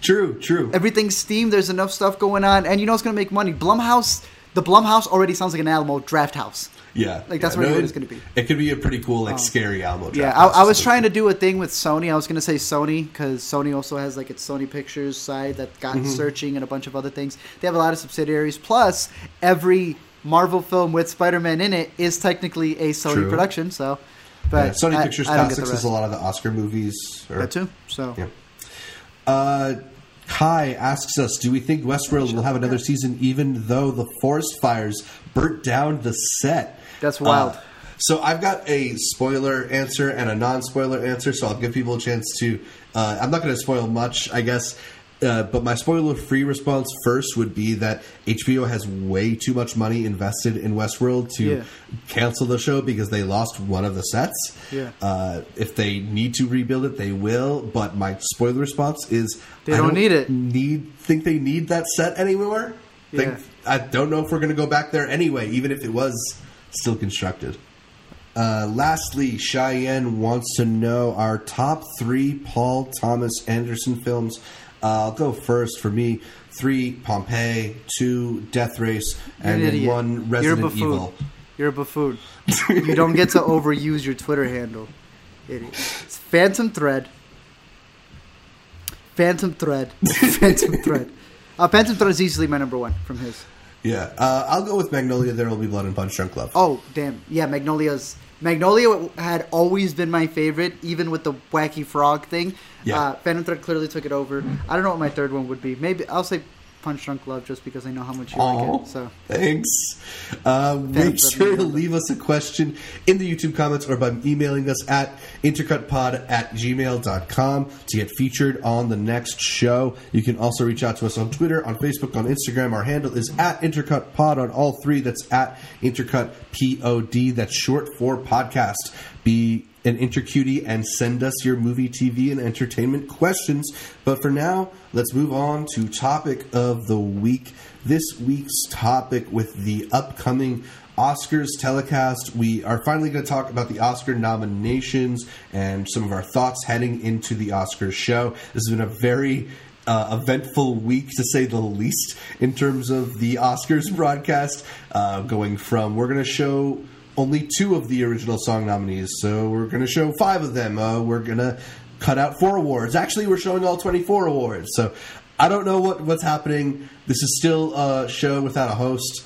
True, true. Everything's Steam. There's enough stuff going on, and you know it's gonna make money. Blumhouse, the Blumhouse already sounds like an Alamo Draft House. Yeah, Like, that's yeah. what it it- is gonna be. Oh. It could be a pretty cool, like scary Alamo. Yeah, Draft I, House. I was trying to do a thing with Sony. I was gonna say Sony because Sony also has like its Sony Pictures side that got Mm-hmm. searching and a bunch of other things. They have a lot of subsidiaries. Plus, every Marvel film with Spider-Man in it is technically a Sony True. production. So, but Yeah, Sony I- Pictures I don't get the Classics is a lot of the Oscar movies. Or, That too. So Yeah. Uh, Kai asks us, "Do we think Westworld will have another season, even though the forest fires burnt down the set?" That's wild. Uh, so I've got a spoiler answer and a non-spoiler answer. So I'll give people a chance to. Uh, I'm not going to spoil much, I guess. Uh, but my spoiler-free response first would be that HBO has way too much money invested in Westworld to Yeah. cancel the show because they lost one of the sets. Yeah. Uh, if they need to rebuild it, they will. But my spoiler response is They I don't need it. Need think they need that set anymore? Think Yeah. I don't know if we're going to go back there anyway, even if it was still constructed. Uh, lastly, Cheyenne wants to know our top three Paul Thomas Anderson films. I'll go first for me. Three Pompeii, two Death Race, and an then idiot. one You're Resident. Evil. You're a buffoon. you don't get to overuse your Twitter handle. Idiot. It's Phantom Thread. Phantom Thread. Phantom Thread. Uh, Phantom Thread is easily my number one from his. Yeah, uh, I'll go with Magnolia. There will be blood and punch drunk love. Oh damn! Yeah, Magnolia's Magnolia had always been my favorite, even with the wacky frog thing. Yeah. Uh, Phantom Thread clearly took it over. I don't know what my third one would be. Maybe I'll say Punch Drunk Love, just because I know how much you Aw, like it. So thanks. Uh, make sure to leave us a question in the YouTube comments or by emailing us at intercutpod at gmail.com to get featured on the next show. You can also reach out to us on Twitter, on Facebook, on Instagram. Our handle is at intercutpod on all three. That's at intercutpod. That's short for podcast. Be an intercutie and send us your movie, TV, and entertainment questions. But for now, let's move on to topic of the week. This week's topic with the upcoming Oscars telecast. We are finally going to talk about the Oscar nominations and some of our thoughts heading into the Oscars show. This has been a very uh, eventful week to say the least in terms of the Oscars broadcast. Uh, going from we're going to show only two of the original song nominees, so we're going to show five of them. Uh, we're going to cut out four awards. Actually, we're showing all 24 awards. So I don't know what, what's happening. This is still a show without a host,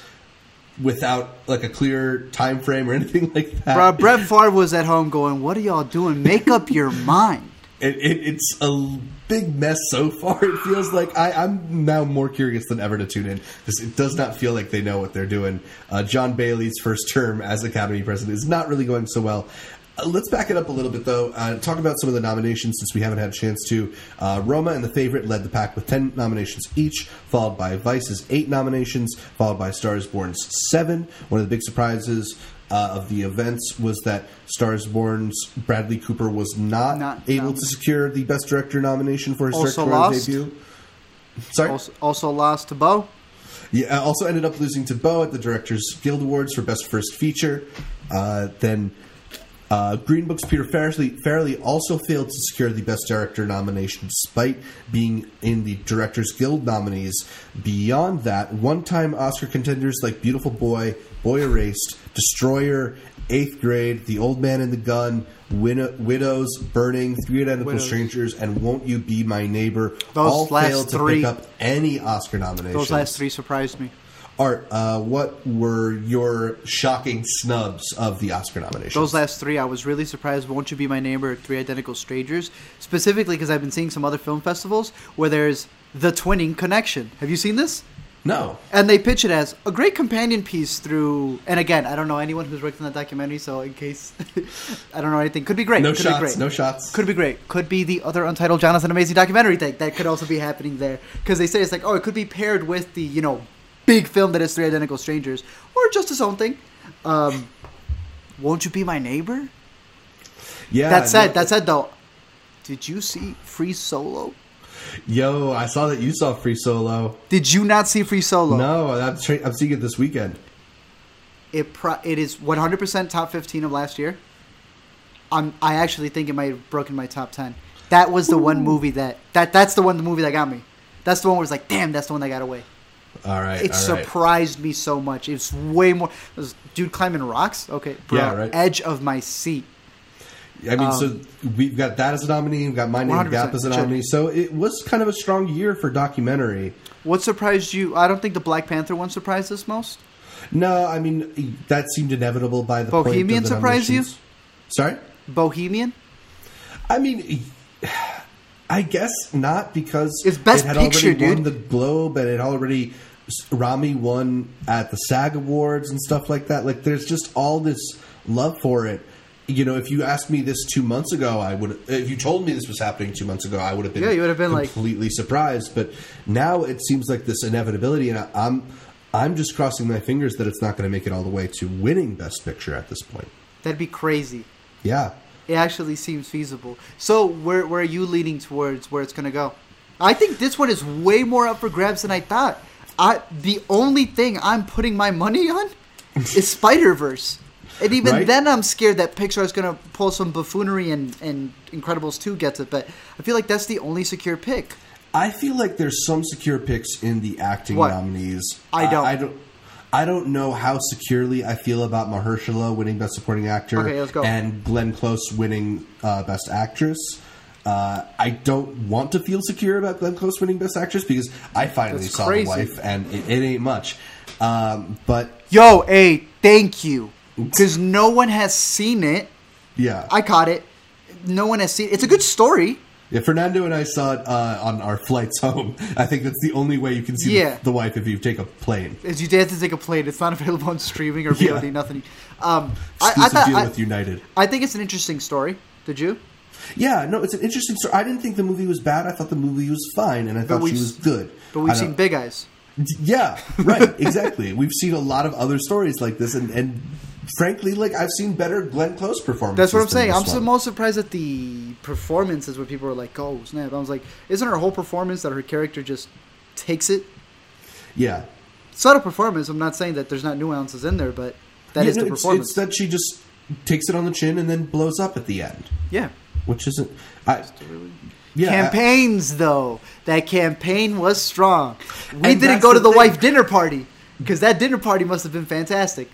without like a clear time frame or anything like that. Bro, Brett Favre was at home going, "What are y'all doing? Make up your mind." It, it, it's a big mess so far. It feels like I, I'm now more curious than ever to tune in because it does not feel like they know what they're doing. Uh, John Bailey's first term as Academy President is not really going so well. Uh, let's back it up a little bit, though. Uh, talk about some of the nominations since we haven't had a chance to. Uh, Roma and The Favorite led the pack with 10 nominations each, followed by Vice's 8 nominations, followed by Stars Born's 7. One of the big surprises uh, of the events was that Stars Born's Bradley Cooper was not, Not able nominated. to secure the Best Director nomination for his Also directorial lost. debut. Sorry? Also, also lost to Bo. Yeah, also ended up losing to Bo at the Directors Guild Awards for Best First Feature. Uh, then uh, Green Book's Peter Farrelly, Farrelly also failed to secure the Best Director nomination despite being in the Directors Guild nominees. Beyond that, one time Oscar contenders like Beautiful Boy, Boy Erased, Destroyer, Eighth Grade, The Old Man and the Gun, Win- Widows, Burning, Three Identical Widows. Strangers, and Won't You Be My Neighbor Those all last failed to three- pick up any Oscar nominations. Those last three surprised me. Art, uh, what were your shocking snubs of the Oscar nominations? Those last three, I was really surprised. Won't you be my neighbor? Three identical strangers, specifically because I've been seeing some other film festivals where there's the twinning connection. Have you seen this? No. And they pitch it as a great companion piece through. And again, I don't know anyone who's worked on that documentary, so in case I don't know anything, could be great. No could shots. Be great. No shots. Could be great. Could be the other untitled Jonathan Amazing documentary thing that could also be happening there because they say it's like, oh, it could be paired with the you know big film that is Three Identical Strangers or just his own thing. Um, won't you be my neighbor? yeah. that said, no- that said though, did you see Free Solo? Yo, I saw that you saw Free Solo. Did you not see Free Solo? No, I'm, tra- I'm seeing it this weekend. It pro- it is 100% top 15 of last year. I'm I actually think it might have broken my top 10. That was the one movie that that that's the one the movie that got me. That's the one where it's like, damn, that's the one that got away. All right. It all right. surprised me so much. It's way more. This dude climbing rocks. Okay, bro, Yeah, right. Edge of my seat. I mean, um, so we've got that as a nominee. We've got My Name 100%, Gap as a nominee. So it was kind of a strong year for documentary. What surprised you? I don't think the Black Panther one surprised us most. No, I mean that seemed inevitable by the Bohemian point of the surprised you? Sorry. Bohemian. I mean, I guess not because It's Best it had Picture, already won dude. the Globe and it already Rami won at the SAG Awards and stuff like that. Like, there's just all this love for it. You know, if you asked me this two months ago, I would. If you told me this was happening two months ago, I would have been. Yeah, you would have been like- completely surprised. But now it seems like this inevitability, and I, I'm, I'm just crossing my fingers that it's not going to make it all the way to winning Best Picture at this point. That'd be crazy. Yeah. It actually seems feasible. So where where are you leaning towards where it's gonna go? I think this one is way more up for grabs than I thought. I the only thing I'm putting my money on is Spider Verse. And even right? then, I'm scared that Pixar is going to pull some buffoonery and, and Incredibles 2 gets it. But I feel like that's the only secure pick. I feel like there's some secure picks in the acting What? nominees. I don't. I, don't. I don't know how securely I feel about Mahershala winning Best Supporting Actor Okay, and Glenn Close winning uh, Best Actress. Uh, I don't want to feel secure about Glenn Close winning Best Actress because I finally That's saw crazy. The Wife and it, it ain't much. Um, but Yo, hey, thank you. Because no one has seen it. yeah, I caught it. No one has seen it. It's a good story. yeah. Fernando and I saw it uh, on our flights home. I think that's the only way you can see Yeah. the, the Wife if you take a plane. As you have to take a plane, it's not available on streaming or Yeah. VOD, nothing. Um, I, I, thought, deal I, with United. I think it's an interesting story. Did you? Yeah, no, it's an interesting story. I didn't think the movie was bad. I thought the movie was fine, and I thought she was good. But we've seen Big Eyes. Yeah, right, exactly. We've seen a lot of other stories like this, and, and frankly, like I've seen better Glenn Close performances. That's what I'm saying. I'm so one. most surprised at the performances where people are like, "Oh snap!" I was like, "Isn't her whole performance that her character just takes it?" Yeah, Subtle performance. I'm not saying that there's not nuances in there, but that Yeah, is no, the performance. it's that she just takes it on the chin and then blows up at the end, yeah. which isn't. I, yeah, Campaigns though, that campaign was strong. We didn't go to the the wife dinner party because that dinner party must have been fantastic.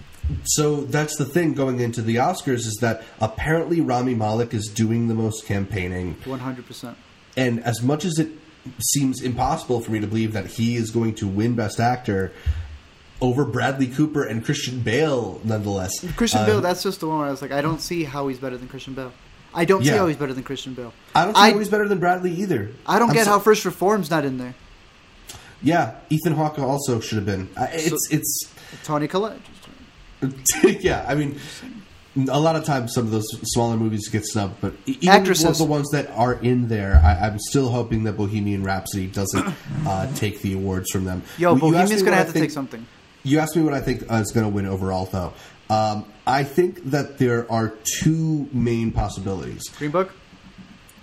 So that's the thing going into the Oscars is that apparently Rami Malek is doing the most campaigning. 100. percent And as much as it seems impossible for me to believe that he is going to win Best Actor over Bradley Cooper and Christian Bale, nonetheless. Christian uh, Bale. That's just the one where I was like, I don't see how he's better than Christian Bale. I don't see how he's better than Christian Bale. I don't I- think he's better than Bradley either. I don't I'm get so- how First Reform's not in there. Yeah, Ethan Hawke also should have been. It's it's Toni Collette. yeah. I mean, a lot of times some of those smaller movies get snubbed, but even Actresses. the ones that are in there, I, I'm still hoping that Bohemian Rhapsody doesn't uh, take the awards from them. Yo, you Bohemian's gonna what have I to think- take something. You asked me what I think uh, is going to win overall, though. Um, I think that there are two main possibilities. Green Book.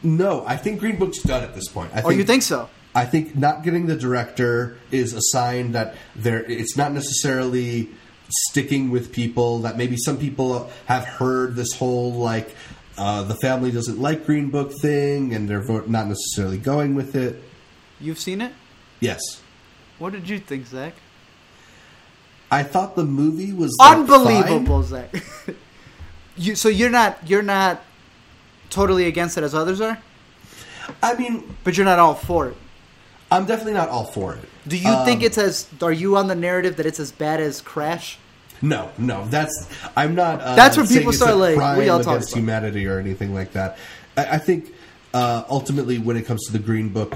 No, I think Green Book's done at this point. I Oh, you think so? I think not getting the director is a sign that there. It's not necessarily sticking with people. That maybe some people have heard this whole like uh, the family doesn't like Green Book thing, and they're not necessarily going with it. You've seen it. Yes, What did you think, Zach? I thought the movie was like, Unbelievable, Zach. you so you're not you're not totally against it as others are. I mean, but you're not all for it. I'm definitely not all for it. Do you Um, think it's as? Are you on the narrative that it's as bad as Crash? No, no, that's I'm not. Uh, That's when people start like, y'all talking against about? humanity or anything like that. I, I think uh, ultimately, when it comes to the Green Book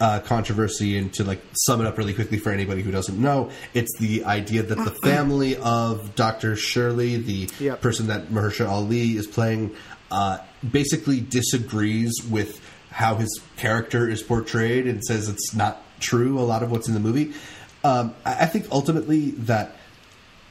uh, controversy, and to like sum it up really quickly for anybody who doesn't know, it's the idea that the family of Dr. Shirley, the Yep. person that Mahershala Ali is playing, uh, basically disagrees with how his character is portrayed and says it's not true. A lot of what's in the movie. Um, I I think ultimately that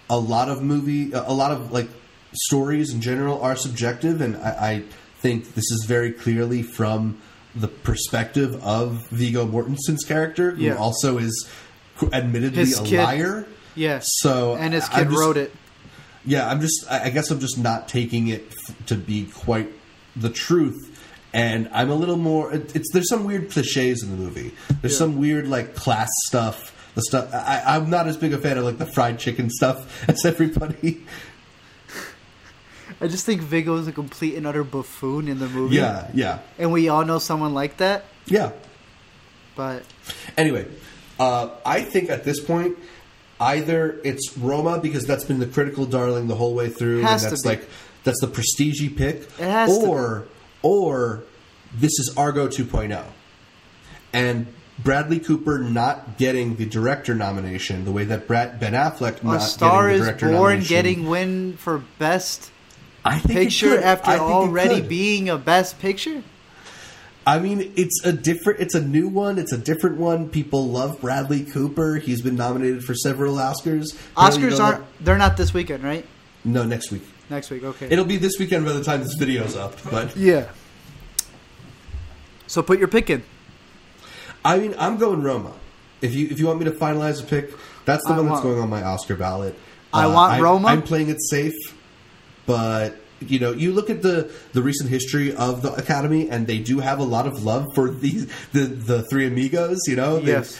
a lot of movie, a lot of like stories in general are subjective, and I, I think this is very clearly from the perspective of Viggo Mortensen's character, who Yeah. also is admittedly His a kid. liar. Yeah. So and his kid just- wrote it. Yeah, I'm just. I I guess I'm just not taking it f- to be quite the truth. And I'm a little more. It's there's some weird cliches in the movie. There's Yeah. some weird like class stuff. The stuff I, I'm not as big a fan of like the fried chicken stuff as everybody. I just think Viggo is a complete and utter buffoon in the movie. Yeah, yeah, And we all know someone like that, yeah. but Anyway, uh, I think at this point, either it's Roma because that's been the critical darling the whole way through, and that's like that's the prestige pick, It has to or or this is Argo 2.0, and Bradley Cooper not getting the director nomination the way that Brad, Ben Affleck not Star getting is the director Born nomination. getting win for best I think picture after I think already being a best picture. I mean, it's a different, it's a new one, it's a different one. People love Bradley Cooper. He's been nominated for several Oscars. Apparently Oscars aren't. They're not this weekend, right? No, next week. Next week. Okay. It'll be this weekend by the time this video's up. But yeah. So put your pick in. I mean, I'm going Roma. If you if you want me to finalize a pick, that's the I one that's going on my Oscar ballot. I want uh, I- Roma. I'm playing it safe. but you know, you look at the the recent history of the Academy, and they do have a lot of love for these the the three amigos. You know, They've Yes.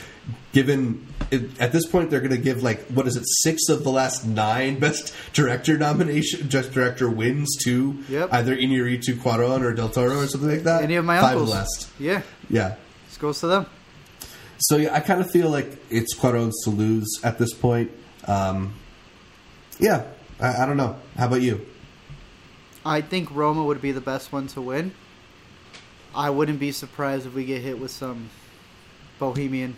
Given at this point, they're going to give like what is it, six of the last nine best director nomination, best director wins to Yep. either Inarritu, Cuarón, or Del Toro, or something like that. Any of my Five uncles. last. Yeah, Yeah. Goes to them. So yeah, I kind of feel like it's Cuarón's to lose at this point. Um, yeah, I, I don't know. How about you? I think Roma would be the best one to win. I wouldn't be surprised if we get hit with some Bohemian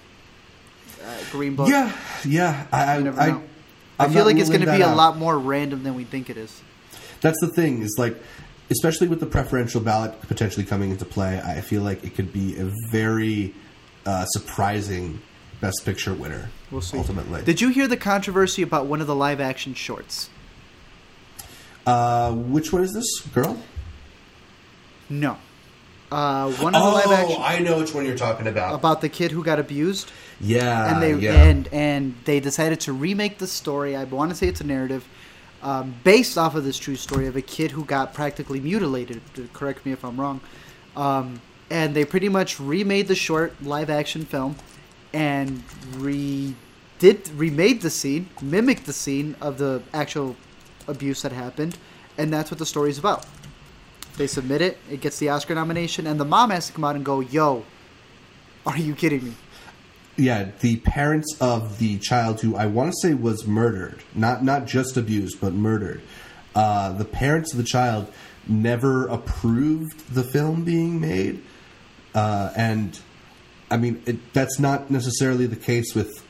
uh, Green Book. Yeah, yeah. I, I, never I, know. I feel like it's going to be a out. lot more random than we think it is. That's the thing. Is like, especially with the preferential ballot potentially coming into play, I feel like it could be a very uh, surprising best picture winner. We'll see. Ultimately, Did you hear the controversy about one of the live action shorts? uh, which one is this girl? No. Uh, one of the oh, live action I know which one you're talking about. about the kid who got abused. yeah, and they yeah. and and they decided to remake the story. I want to say it's a narrative um, based off of this true story of a kid who got practically mutilated. Correct me if I'm wrong. Um, and they pretty much remade the short live action film and did remade the scene, mimicked the scene of the actual abuse that happened, and that's what the story's about. They submit it, it gets the Oscar nomination, and the mom has to come out and go, "Yo, are you kidding me?" Yeah, the parents of the child who I want to say was murdered, not not just abused, but murdered. Uh, the parents of the child never approved the film being made, uh, and I mean it, that's not necessarily the case with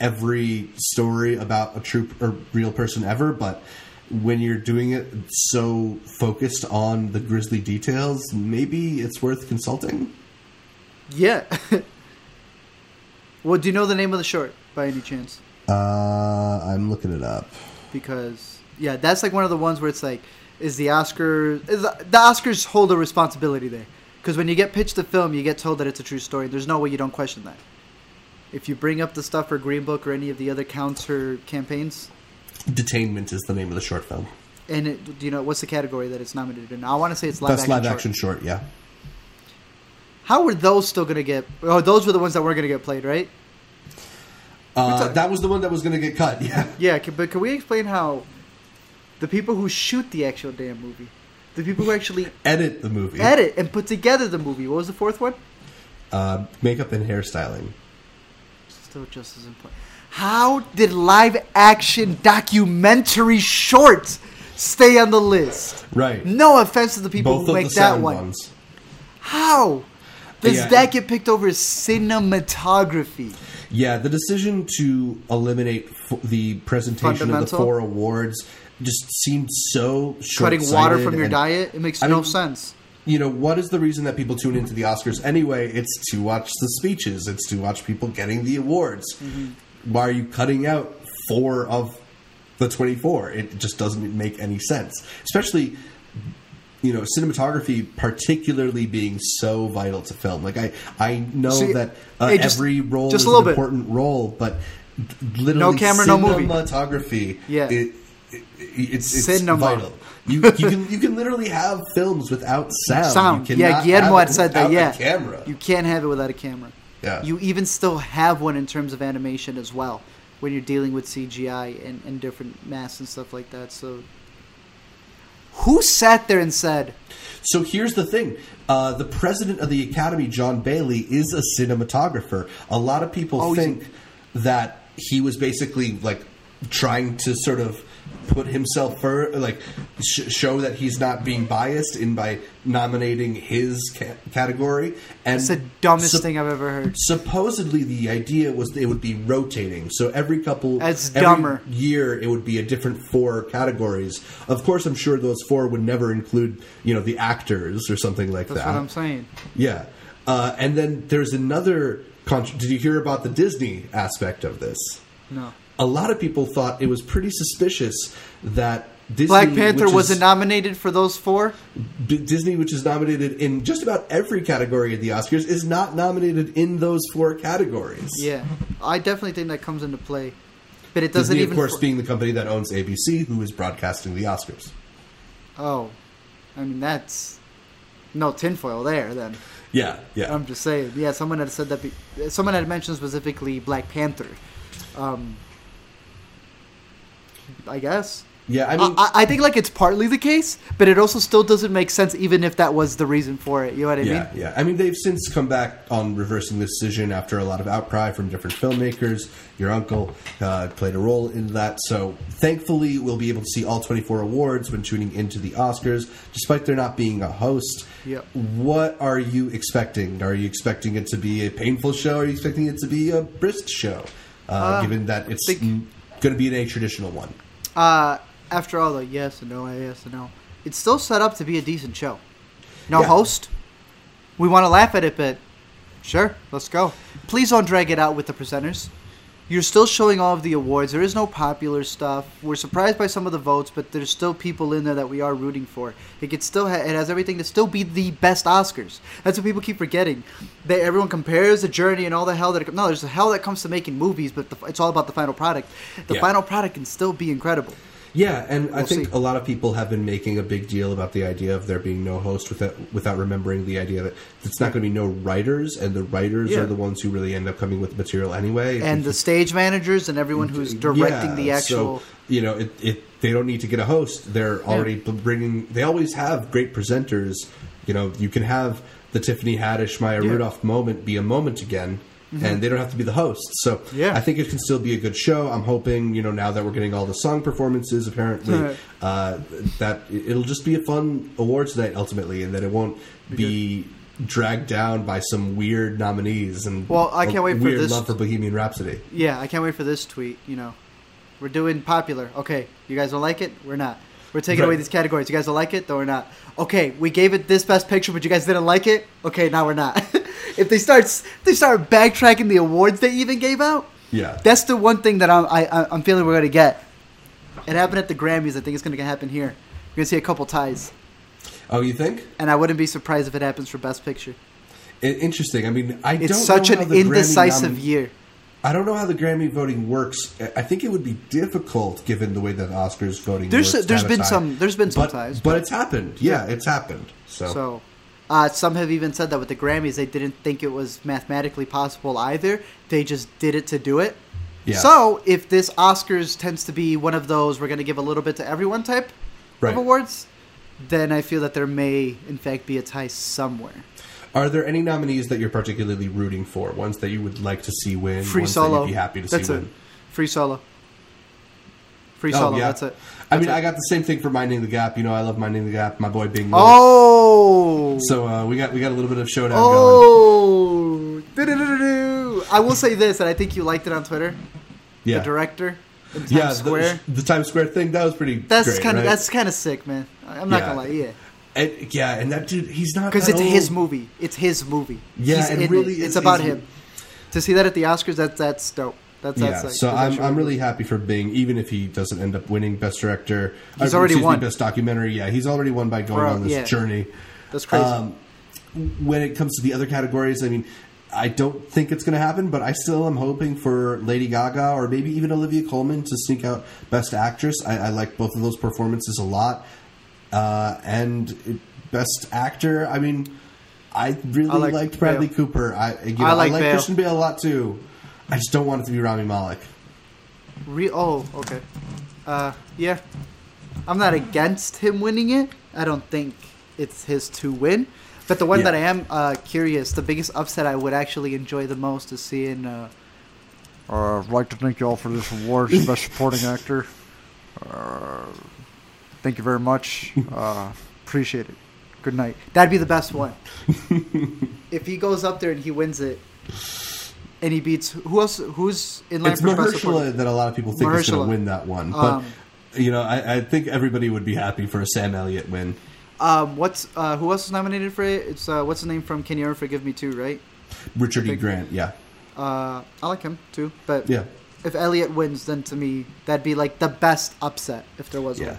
every story about a true or real person ever, but when you're doing it so focused on the grisly details, maybe it's worth consulting. Yeah. well, do you know the name of the short by any chance? Uh, I'm looking it up. Because yeah, that's like one of the ones where it's like, is the Oscar is the, the Oscars hold a responsibility there? Because when you get pitched a film, you get told that it's a true story. There's no way you don't question that. If you bring up the stuff for Green Book or any of the other counter campaigns, Detainment is the name of the short film. and it, do you know what's the category that it's nominated in? I want to say it's live Best action. live short. action short, yeah. How were those still gonna get? Oh, those were the ones that were gonna get played, right? Uh, that was the one that was going to get cut, yeah. Yeah, can, but can we explain how the people who shoot the actual damn movie, the people who actually Edit the movie. edit and put together the movie, what was the fourth one? Uh, makeup and hairstyling. Still just as important. How did live action documentary shorts stay on the list? Right. No offense to the people Both who make that one. ones. How does Yeah. that get picked over cinematography? Yeah, the decision to eliminate f- the presentation of the four awards just seemed so Cutting water from your and- diet? It makes I no mean- sense. you know what is the reason that people tune into the Oscars anyway? It's to watch the speeches. It's to watch people getting the awards. Mm-hmm. Why are you cutting out four of the twenty-four? It just doesn't make any sense, especially you know cinematography, particularly being so vital to film. Like I, I know See, that uh, hey, just- every role just is a little an bit. important role, but literally No camera, no movie. cinematography. Yeah. it, it, it's, it's Cinema. vital. You, you can you can literally have films without sound. Sound. You Yeah, Guillermo had said that. without Yeah, a camera. You can't have it without a camera. Yeah. You even still have one in terms of animation as well when you're dealing with CGI and, and different masks and stuff like that. So, who sat there and said, So here's the thing: uh, the president of the Academy, John Bailey, is a cinematographer. A lot of people Oh, think that he was basically like trying to sort of put himself for like sh- show that he's not being biased in by nominating his ca- category. And "It's the dumbest sup- thing I've ever heard"? Supposedly, the idea was it would be rotating. So every couple, That's every dumber. year, it would be a different four categories. Of course, I'm sure those four would never include, you know, the actors or something like That's that. what I'm saying. Yeah, uh, and then there's another. Con- Did you hear about the Disney aspect of this? No. A lot of people thought it was pretty suspicious that Disney, Black Panther wasn't is- nominated for those four. D- Disney, which is nominated in just about every category of the Oscars, is not nominated in those four categories. Yeah, I definitely think that comes into play, but it doesn't Disney, even. of course, for- being the company that owns ABC, who is broadcasting the Oscars. Oh, I mean that's no tinfoil there. Then Yeah, yeah. I'm just saying. Yeah, someone had said that. Be, someone had mentioned specifically Black Panther. Um, I guess. yeah, I mean, I, I think like it's partly the case, but it also still doesn't make sense, even if that was the reason for it. You know what I yeah, mean? yeah. I mean, they've since come back on reversing the decision after a lot of outcry from different filmmakers. Your uncle uh, played a role in that, so thankfully, we'll be able to see all 24 awards when tuning into the Oscars, despite there not being a host. Yep. What are you expecting? Are you expecting it to be a painful show? Are you expecting it to be a brisk show? Uh, given that it's think- going to be a traditional one. Uh, after all the yes and no, yes and no, it's still set up to be a decent show. No Yeah. host. We want to laugh at it, but sure, let's go. Please don't drag it out with the presenters. You're still showing all of the awards. There is no popular stuff. We're surprised by some of the votes, but there's still people in there that we are rooting for. It could still ha- it has everything to still be the best Oscars. That's what people keep forgetting. That everyone compares the journey and all the hell that it, no, there's the hell that comes to making movies, but the, it's all about the final product. The Yeah. final product can still be incredible. Yeah, and I We'll think see. a lot of people have been making a big deal about the idea of there being no host without without remembering the idea that it's not going to be no writers, and the writers Yeah. are the ones who really end up coming with the material anyway. And the stage managers and everyone who's directing the Yeah, actual. So, you know, it, it they don't need to get a host. They're already bringing. They always have great presenters. You know, you can have the Tiffany Haddish, Maya Yeah. Rudolph moment be a moment again. And they don't have to be the host, so Yeah. I think it can still be a good show. I'm hoping, you know, now that we're getting all the song performances, apparently, Right. uh, that it'll just be a fun awards night ultimately, and that it won't be dragged down by some weird nominees and Well, I can't wait for this- love for Bohemian Rhapsody. yeah, I can't wait for this tweet. You know, we're doing popular. Okay, you guys don't like it? We're not. We're taking Right. away these categories. You guys don't like it? Though we're not. Okay, we gave it this best picture, but you guys didn't like it. Okay, now we're not. if they start, if they start backtracking the awards they even gave out. Yeah, That's the one thing that I'm, I, I- I'm feeling we're gonna get. It happened at the Grammys. I think it's gonna happen here. We're gonna see a couple ties, Oh, you think? and I wouldn't be surprised if it happens for Best Picture. I- interesting. I mean, I It's don't such an indecisive nom- year. I don't know how the Grammy voting works. I- think it would be difficult given the way that Oscars voting There's- works. to there's a been some- there's been some but, ties, but but- it's happened. Yeah, it's happened. So, So, uh, some have even said that with the Grammys, they didn't think it was mathematically possible either. They just did it to do it. yeah, So, if this Oscars tends to be one of those we're going to give a little bit to everyone type right. of awards, then I feel that there may, in fact, be a tie somewhere. Are there any nominees that you're particularly rooting for? Ones that you would like to see win? Free ones solo. That you'd be happy to that's see it. win. Free solo. Free Oh, yeah. That's it. I mean, That's I got the same thing for Minding the Gap. You know, I love Minding the Gap. My boy Bing. Oh. So uh, we got we got a little bit of showdown going. Oh. I will say this, and I think you liked it on Twitter. Yeah, The director yeah. Square. The, the Times Square thing that was pretty. That's kind of right? that's kind of sick, man. I'm not Yeah. gonna lie, yeah, And, yeah, and that dude, he's not because it's old. his movie. It's his movie. Yeah, He's and really it. is- it's about him. To see that at the Oscars, that's that's dope. That's Yeah, like, so I'm, I'm really happy for Bing, even if he doesn't end up winning Best Director. He's uh, already excuse me, won. Best Documentary. Yeah, he's already won by going Bro, on this yeah. journey. that's crazy. Um, when it comes to the other categories, I mean, I don't think it's going to happen, but I still am hoping for Lady Gaga or maybe even Olivia Colman to sneak out Best Actress. I, I like both of those performances a lot. Uh, and Best Actor, I mean, I really I like liked Bradley Bale. Cooper. I, you know, I I like like, Christian Bale a lot too. I just don't want it to be Rami Malek. Re- oh, okay. Uh, yeah. I'm not against him winning it. I don't think it's his to win. But the one Yeah. that I am uh, curious, the biggest upset I would actually enjoy the most is seeing. Uh, Uh, I'd like to thank you all for this award, Best Supporting Actor. Uh, thank you very much. Uh, appreciate it. Good night. That'd be the best one. if he goes up there and he wins it, and he beats who else? Who's in line It's for? Mahershala that a lot of people think is going to win that one, but Um, you know, I, I think everybody would be happy for a Sam Elliott win. Um, what's uh, who else is nominated for it? It's uh, what's the name from Can You Ever Forgive Me Too? Right? Richard E. Grant, yeah, Uh, I like him too. But yeah, if Elliott wins, then to me that'd be like the best upset if there was yeah. one.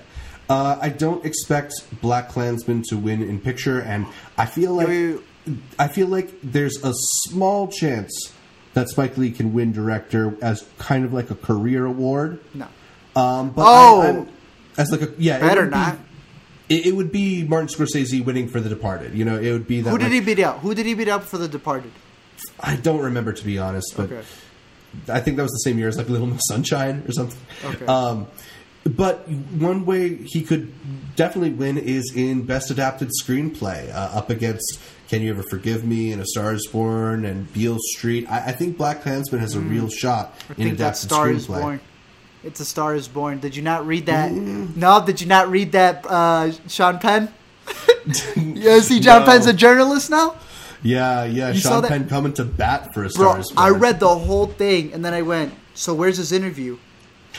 Uh, I don't expect Black Klansman to win in picture, and I feel like I feel like there's a small chance that Spike Lee can win director as kind of like a career award. No. Um, but Oh! I, I'm, as like a yeah, it Better be- not. It, it would be Martin Scorsese winning for The Departed. You know, it would be that. Who did like- he beat out? Who did he beat out for The Departed? I don't remember to be honest, but Okay. I think that was the same year as like Little Miss Sunshine or something. Okay. Um, but one way he could definitely win is in Best Adapted Screenplay, uh, up against Can You Ever Forgive Me and A Star Is Born and Beale Street. I, I think Black Klansman has a real shot Mm. I in adapted screenplay. Born. It's a Star is Born. Did you not read that? No, did you not read that, uh, Sean Penn? you see, John No. Penn's a journalist now. Yeah, yeah. You Sean Penn coming to bat for A Star Bro, Is Born. I read the whole thing and then I went, so where's his interview?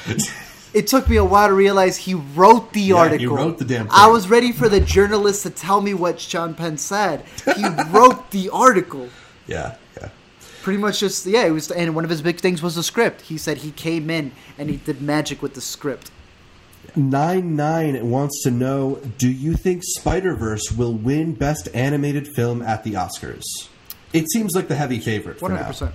it took me a while to realize he wrote the he article. wrote the damn I was ready for the journalist to tell me what Sean Penn said. He wrote the article. Yeah, yeah. Pretty much just yeah, it was and one of his big things was the script. He said he came in and he did magic with the script. Nine Nine wants to know: Do you think Spider Verse will win Best Animated Film at the Oscars? It seems like the heavy favorite One hundred percent.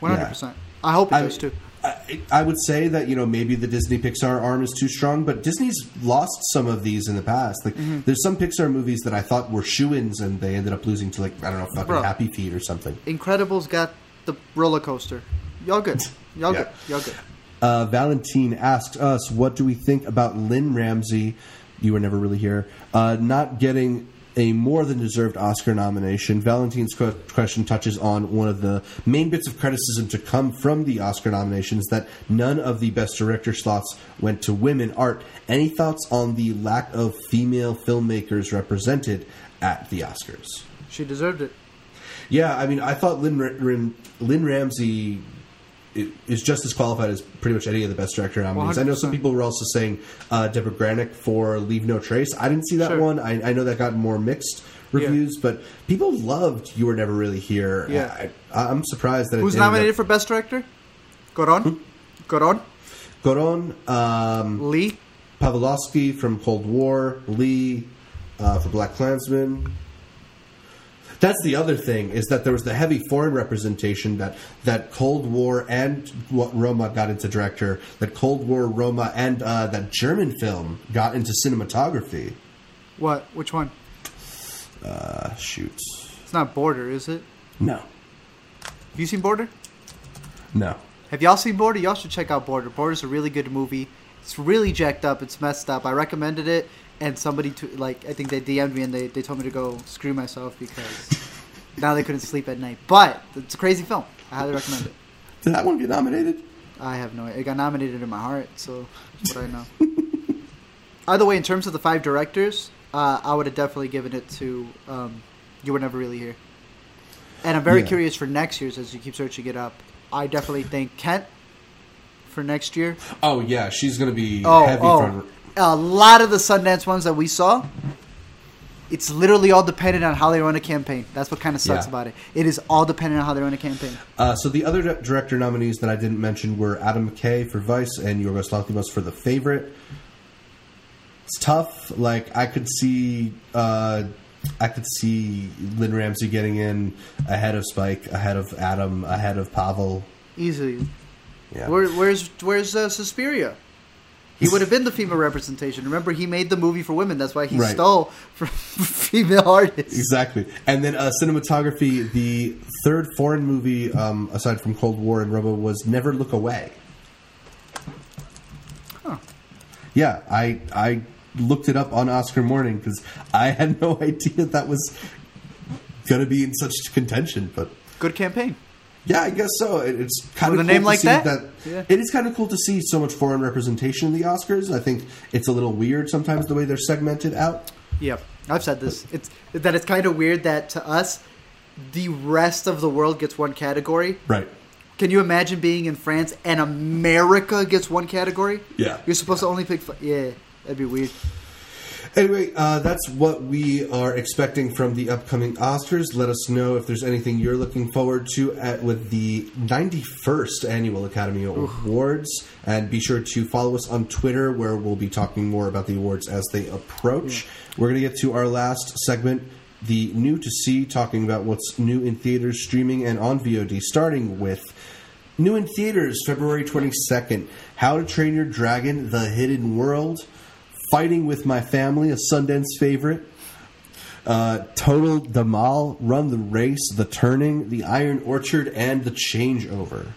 One hundred percent. I hope it I, does too. I, I would say that you know maybe the Disney Pixar arm is too strong, but Disney's lost some of these in the past. Like Mm-hmm. there's some Pixar movies that I thought were shoe-ins and they ended up losing to like I don't know fucking Bro. Happy Feet or something. Incredibles got the roller coaster. Y'all good. Y'all Yeah. good. Y'all good. Uh, Valentine asked us, "What do we think about Lynne Ramsay? You were never really here. Uh, not getting a more than deserved Oscar nomination." Valentine's question touches on one of the main bits of criticism to come from the Oscar nominations: that none of the Best Director slots went to women. Art. Any thoughts on the lack of female filmmakers represented at the Oscars? She deserved it. Yeah, I mean, I thought Lynne, Lynne, Ramsay is just as qualified as pretty much any of the best director nominees. I know some people were also saying uh, Debra Granik for Leave No Trace. I didn't see that Sure. one. I, I know that got more mixed reviews, but people loved You Were Never Really Here. Yeah. I, I'm surprised that Who's nominated up- for best director? Cuarón. Cuarón. Cuarón, um, Lee. Pawlikowski from Cold War, Lee uh, for Black Klansman. That's the other thing is that there was the heavy foreign representation that that Cold War and what Roma got into director, that Cold War, Roma, and uh, that German film got into cinematography. What? Which one? Uh, shoot, It's not Border, is it? no, Have you seen Border? no. Have y'all seen Border? Y'all should check out Border. Border's a really good movie. It's really jacked up. It's messed up. I recommended it, and somebody to like I think they DM'd me and they, they told me to go screw myself because now they couldn't sleep at night. But it's a crazy film. I highly recommend it. Did that one get nominated? I have no. It got nominated in my heart, so that's what I know. Either way, in terms of the five directors, uh, I would have definitely given it to um, You Were Never Really Here. And I'm very Yeah. curious for next year's as you keep searching it up. I definitely think Kent for next year. Oh yeah, she's gonna be Oh, heavy oh. front. A lot of the Sundance ones that we saw, it's literally all dependent on how they run a campaign. That's what kind of sucks Yeah. about it. It is all dependent on how they run a campaign. Uh, so the other director nominees that I didn't mention were Adam McKay for Vice and Yorgos Lanthimos for The Favorite. It's tough. Like I could see, uh, I could see Lynne Ramsay getting in ahead of Spike, ahead of Adam, ahead of Pavel. Easily. Yeah, Where, where's where's uh, Suspiria? He would have been the female representation. Remember, he made the movie for women. That's why he Right. stole from female artists. exactly. And then uh, cinematography. The third foreign movie, um, aside from Cold War and Roma, was Never Look Away. Yeah, I I looked it up on Oscar morning because I had no idea that was going to be in such contention. But Good campaign. Yeah, I guess so. It, it's kind With of a name to like see that? Yeah. It is kind of cool to see so much foreign representation in the Oscars. I think it's a little weird sometimes the way they're segmented out. Yep, I've said this. It's that it's kind of weird that to us, the rest of the world gets one category. Right. Can you imagine being in France and America gets one category? Yeah. You're supposed to only pick. Yeah, that'd be weird. Anyway, uh, that's what we are expecting from the upcoming Oscars. Let us know if there's anything you're looking forward to at, with the 91st Annual Academy Awards. And be sure to follow us on Twitter, where we'll be talking more about the awards as they approach. We're going to get to our last segment, the new to see, talking about what's new in theaters, streaming, and on VOD, starting with. New in theaters, February 22nd. How to Train Your Dragon: The Hidden World Fighting with My Family, a Sundance favorite. Uh, Total Dhamaal, Run the Race, The Turning, The Iron Orchard, and The Changeover.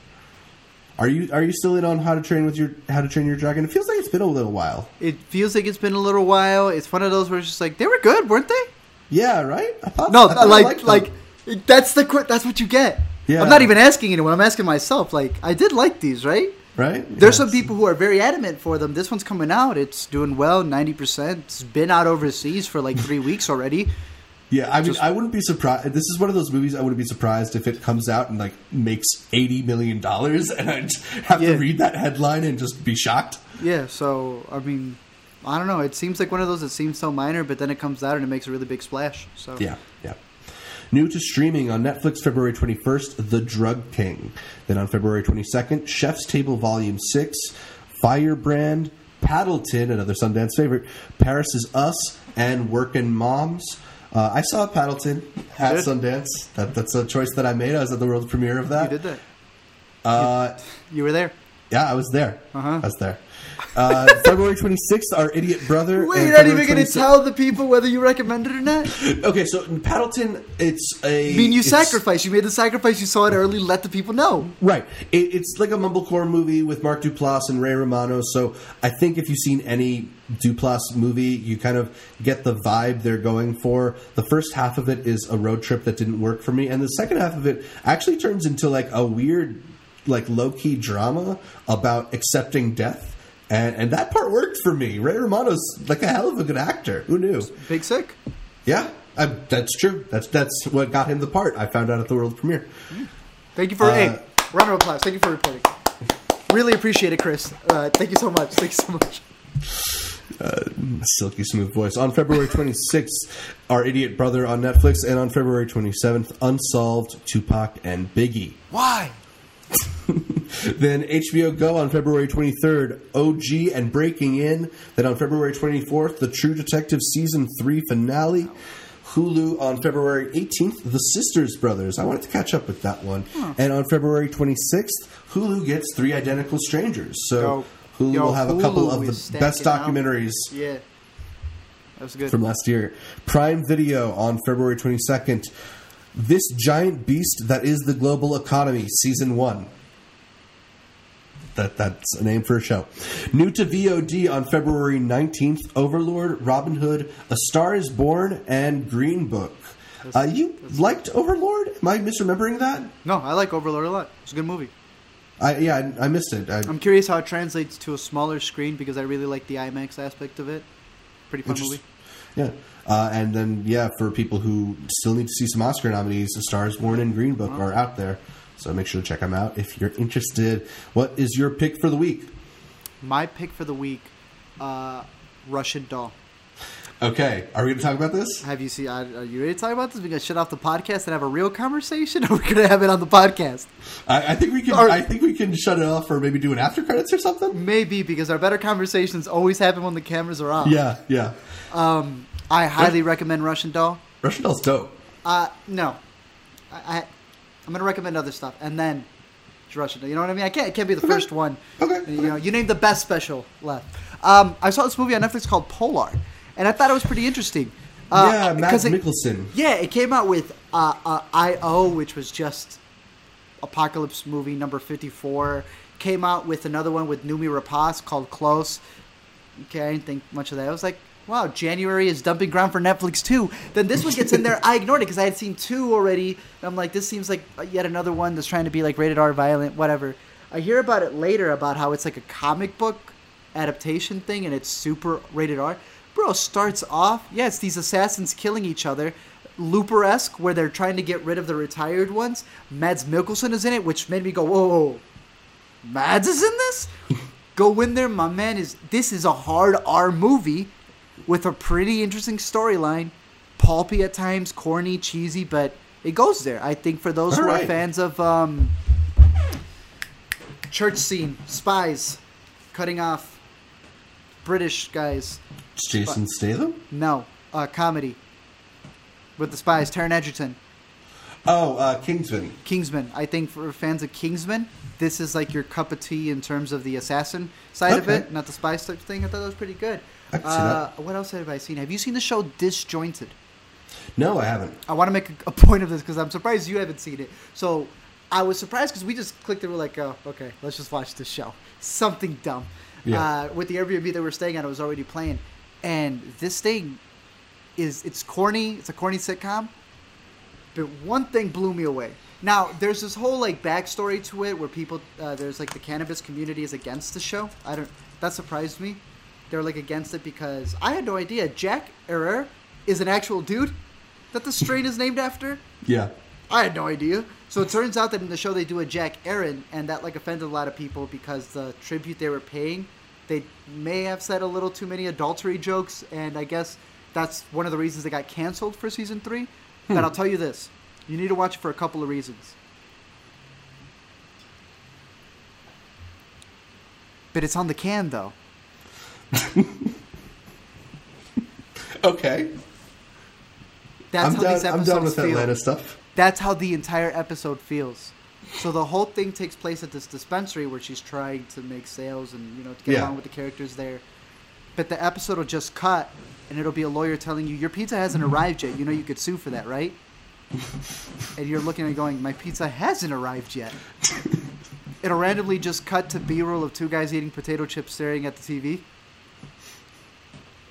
Are you are you still in on How to Train with Your How to Train Your Dragon? It feels like it's been a little while. It feels like it's been a little while. It's one of those where it's just like they were good, weren't they? Yeah, right. I thought, No, I like like that's the that's what you get. Yeah. I'm not even asking anyone. I'm asking myself. Like I did like these, right? Right. There's Yeah, some people who are very adamant for them. This one's coming out. It's doing well, ninety percent. It's been out overseas for like three weeks already. Yeah, I mean, Just- I wouldn't be surprised. This is one of those movies I wouldn't be surprised if it comes out and like makes eighty million dollars, and I just have Yeah. to read that headline and just be shocked. Yeah. So I mean, I don't know. It seems like one of those that seems so minor, but then it comes out and it makes a really big splash. So Yeah, yeah. New to streaming on Netflix February 21st, The Drug King. Then on February 22nd, Chef's Table Volume 6, Firebrand, Paddleton, another Sundance favorite, Paris is Us, and Workin' Moms. Uh, I saw Paddleton at Good. Sundance. That, that's a choice that I made. I was at the world premiere of you that. did that. Uh, You were there. Yeah, I was there. Uh-huh. I was there. Uh, February 26th, Our Idiot Brother. Wait, you're not even going to tell the people whether you recommend it or not. Okay, so in Paddleton, it's a. I mean, you sacrificed. You made the sacrifice. You saw it early. Let the people know. Right. It, it's like a mumblecore movie with Mark Duplass and Ray Romano. So I think if you've seen any Duplass movie, you kind of get the vibe they're going for. The first half of it is a road trip that didn't work for me, and the second half of it actually turns into like a weird, like low key drama about accepting death. And, and that part worked for me. Ray Romano's like a hell of a good actor. Who knew? Big sick. Yeah, I, that's true. That's that's what got him the part. I found out at the world premiere. Thank you for Uh, hey, round of applause. Thank you for reporting. Really appreciate it, Chris. Uh, thank you so much. Thank you so much. silky smooth voice. On February 26th, Our Idiot Brother on Netflix, and on February 27th, Unsolved, Tupac, and Biggie. Why? Then HBO Go on February 23rd, OG and Breaking In. Then on February 24th, The True Detective Season 3 finale. Hulu on February 18th, The Sisters Brothers. I wanted to catch up with that one. And on February 26th, Hulu gets Three Identical Strangers. So Yo. Hulu Yo, will have a couple of the best stacking out. documentaries Yeah, that was good. from last year. Prime Video on February 22nd. This Giant Beast That Is the Global Economy, Season 1. That, that's a name for a show. New to VOD on February 19th Overlord, Robin Hood, A Star is Born, and Green Book. Uh, you liked Overlord? Am I misremembering that? no, I like Overlord a lot. It's a good movie. I, yeah, I, I missed it. I, I'm curious how it translates to a smaller screen because I really like the IMAX aspect of it. Pretty fun movie. Yeah. Uh, and then, yeah, for people who still need to see some Oscar nominees, The Stars Born and Green Book are out there. So make sure to check them out if you're interested. What is your pick for the week? My pick for the week, uh, Russian Doll. Okay, are we going to talk about this? Have you seen? Are you ready to talk about this? We gonna shut off the podcast and have a real conversation, or are we gonna have it on the podcast? I, I think we can. Or- I think we can shut it off, or maybe do an after credits or something. Maybe because our better conversations always happen when the cameras are off. Yeah, yeah. Um, I highly recommend Russian Doll. Russian Doll's dope. Uh, no, I, I I'm gonna recommend other stuff, and then it's Russian Doll. You know what I mean? I can't. It can't be the first one. Okay. You know, you named the best special left. Um, I saw this movie on Netflix called Polar, and I thought it was pretty interesting. Uh, yeah, Matt it-. Yeah, it came out with uh, uh, I.O., which was just Apocalypse movie number 54. Came out with another one with Noomi Rapace called Close. Okay, I didn't think much of that. I was like, wow, January is dumping ground for Netflix too. Then this one gets in there. I ignored it because I had seen two already. And I'm like, this seems like yet another one that's trying to be like rated R violent, whatever. I hear about it later about how it's like a comic book adaptation thing and it's super rated R. Bro, starts off, yeah, it's these assassins killing each other. Looper esque, where they're trying to get rid of the retired ones. Mads Mikkelsen is in it, which made me go, whoa, whoa, whoa. Mads is in this? go in there, my man is. This is a hard R movie with a pretty interesting storyline. Pulpy at times, corny, cheesy, but it goes there. I think for those who are fans of um, church scene, spies, cutting off British guys. Jason Statham. No, uh, comedy with the spies. Taron Egerton, Oh, uh, Kingsman. Kingsman. I think for fans of Kingsman, this is like your cup of tea in terms of the assassin side of it, not the spy type thing. I thought that was pretty good. I can see uh, What else have I seen? Have you seen the show Disjointed? No, I haven't. I want to make a, a point of this because I'm surprised you haven't seen it. So I was surprised because we just clicked and we're like, oh, okay, let's just watch this show. Something dumb. Yeah. Uh, with the Airbnb that we're staying at, it was already playing, and this thing is it's corny. It's a corny sitcom, but one thing blew me away. Now there's this whole like backstory to it where people uh, there's like the cannabis community is against the show. I don't that surprised me. They're like against it because I had no idea Jack Herer is an actual dude that the strain is named after. Yeah. I had no idea. So it turns out that in the show they do a Jack Aaron, and that like offended a lot of people because the tribute they were paying, they may have said a little too many adultery jokes, and I guess that's one of the reasons they got canceled for season three. Hmm. But I'll tell you this: you need to watch it for a couple of reasons. But it's on the can though. Okay. That's I'm how down. these I'm down with feel. Atlanta stuff. That's how the entire episode feels. So the whole thing takes place at this dispensary where she's trying to make sales and you know to get Yeah. along with the characters there. But the episode will just cut, and it'll be a lawyer telling you your pizza hasn't arrived yet. You know you could sue for that, right? and you're looking and going, my pizza hasn't arrived yet. it'll randomly just cut to B-roll of two guys eating potato chips staring at the TV.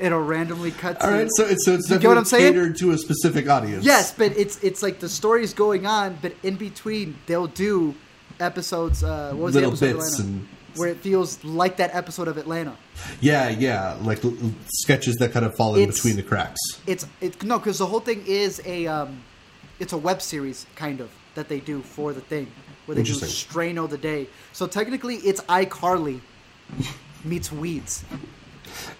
It'll randomly cut All right, so it's so it's You get what I'm saying? catered to a specific audience. Yes, but it's it's like the story's going on, but in between they'll do episodes. Uh, what was Little the episode bits of and- where it feels like that episode of Atlanta. Yeah, yeah, like l- l- sketches that kind of fall in It's- between the cracks. It's it no, because the whole thing is a um, it's a web series kind of that they do for the thing where they do. Strain of the Day. So technically, it's iCarly meets Weeds.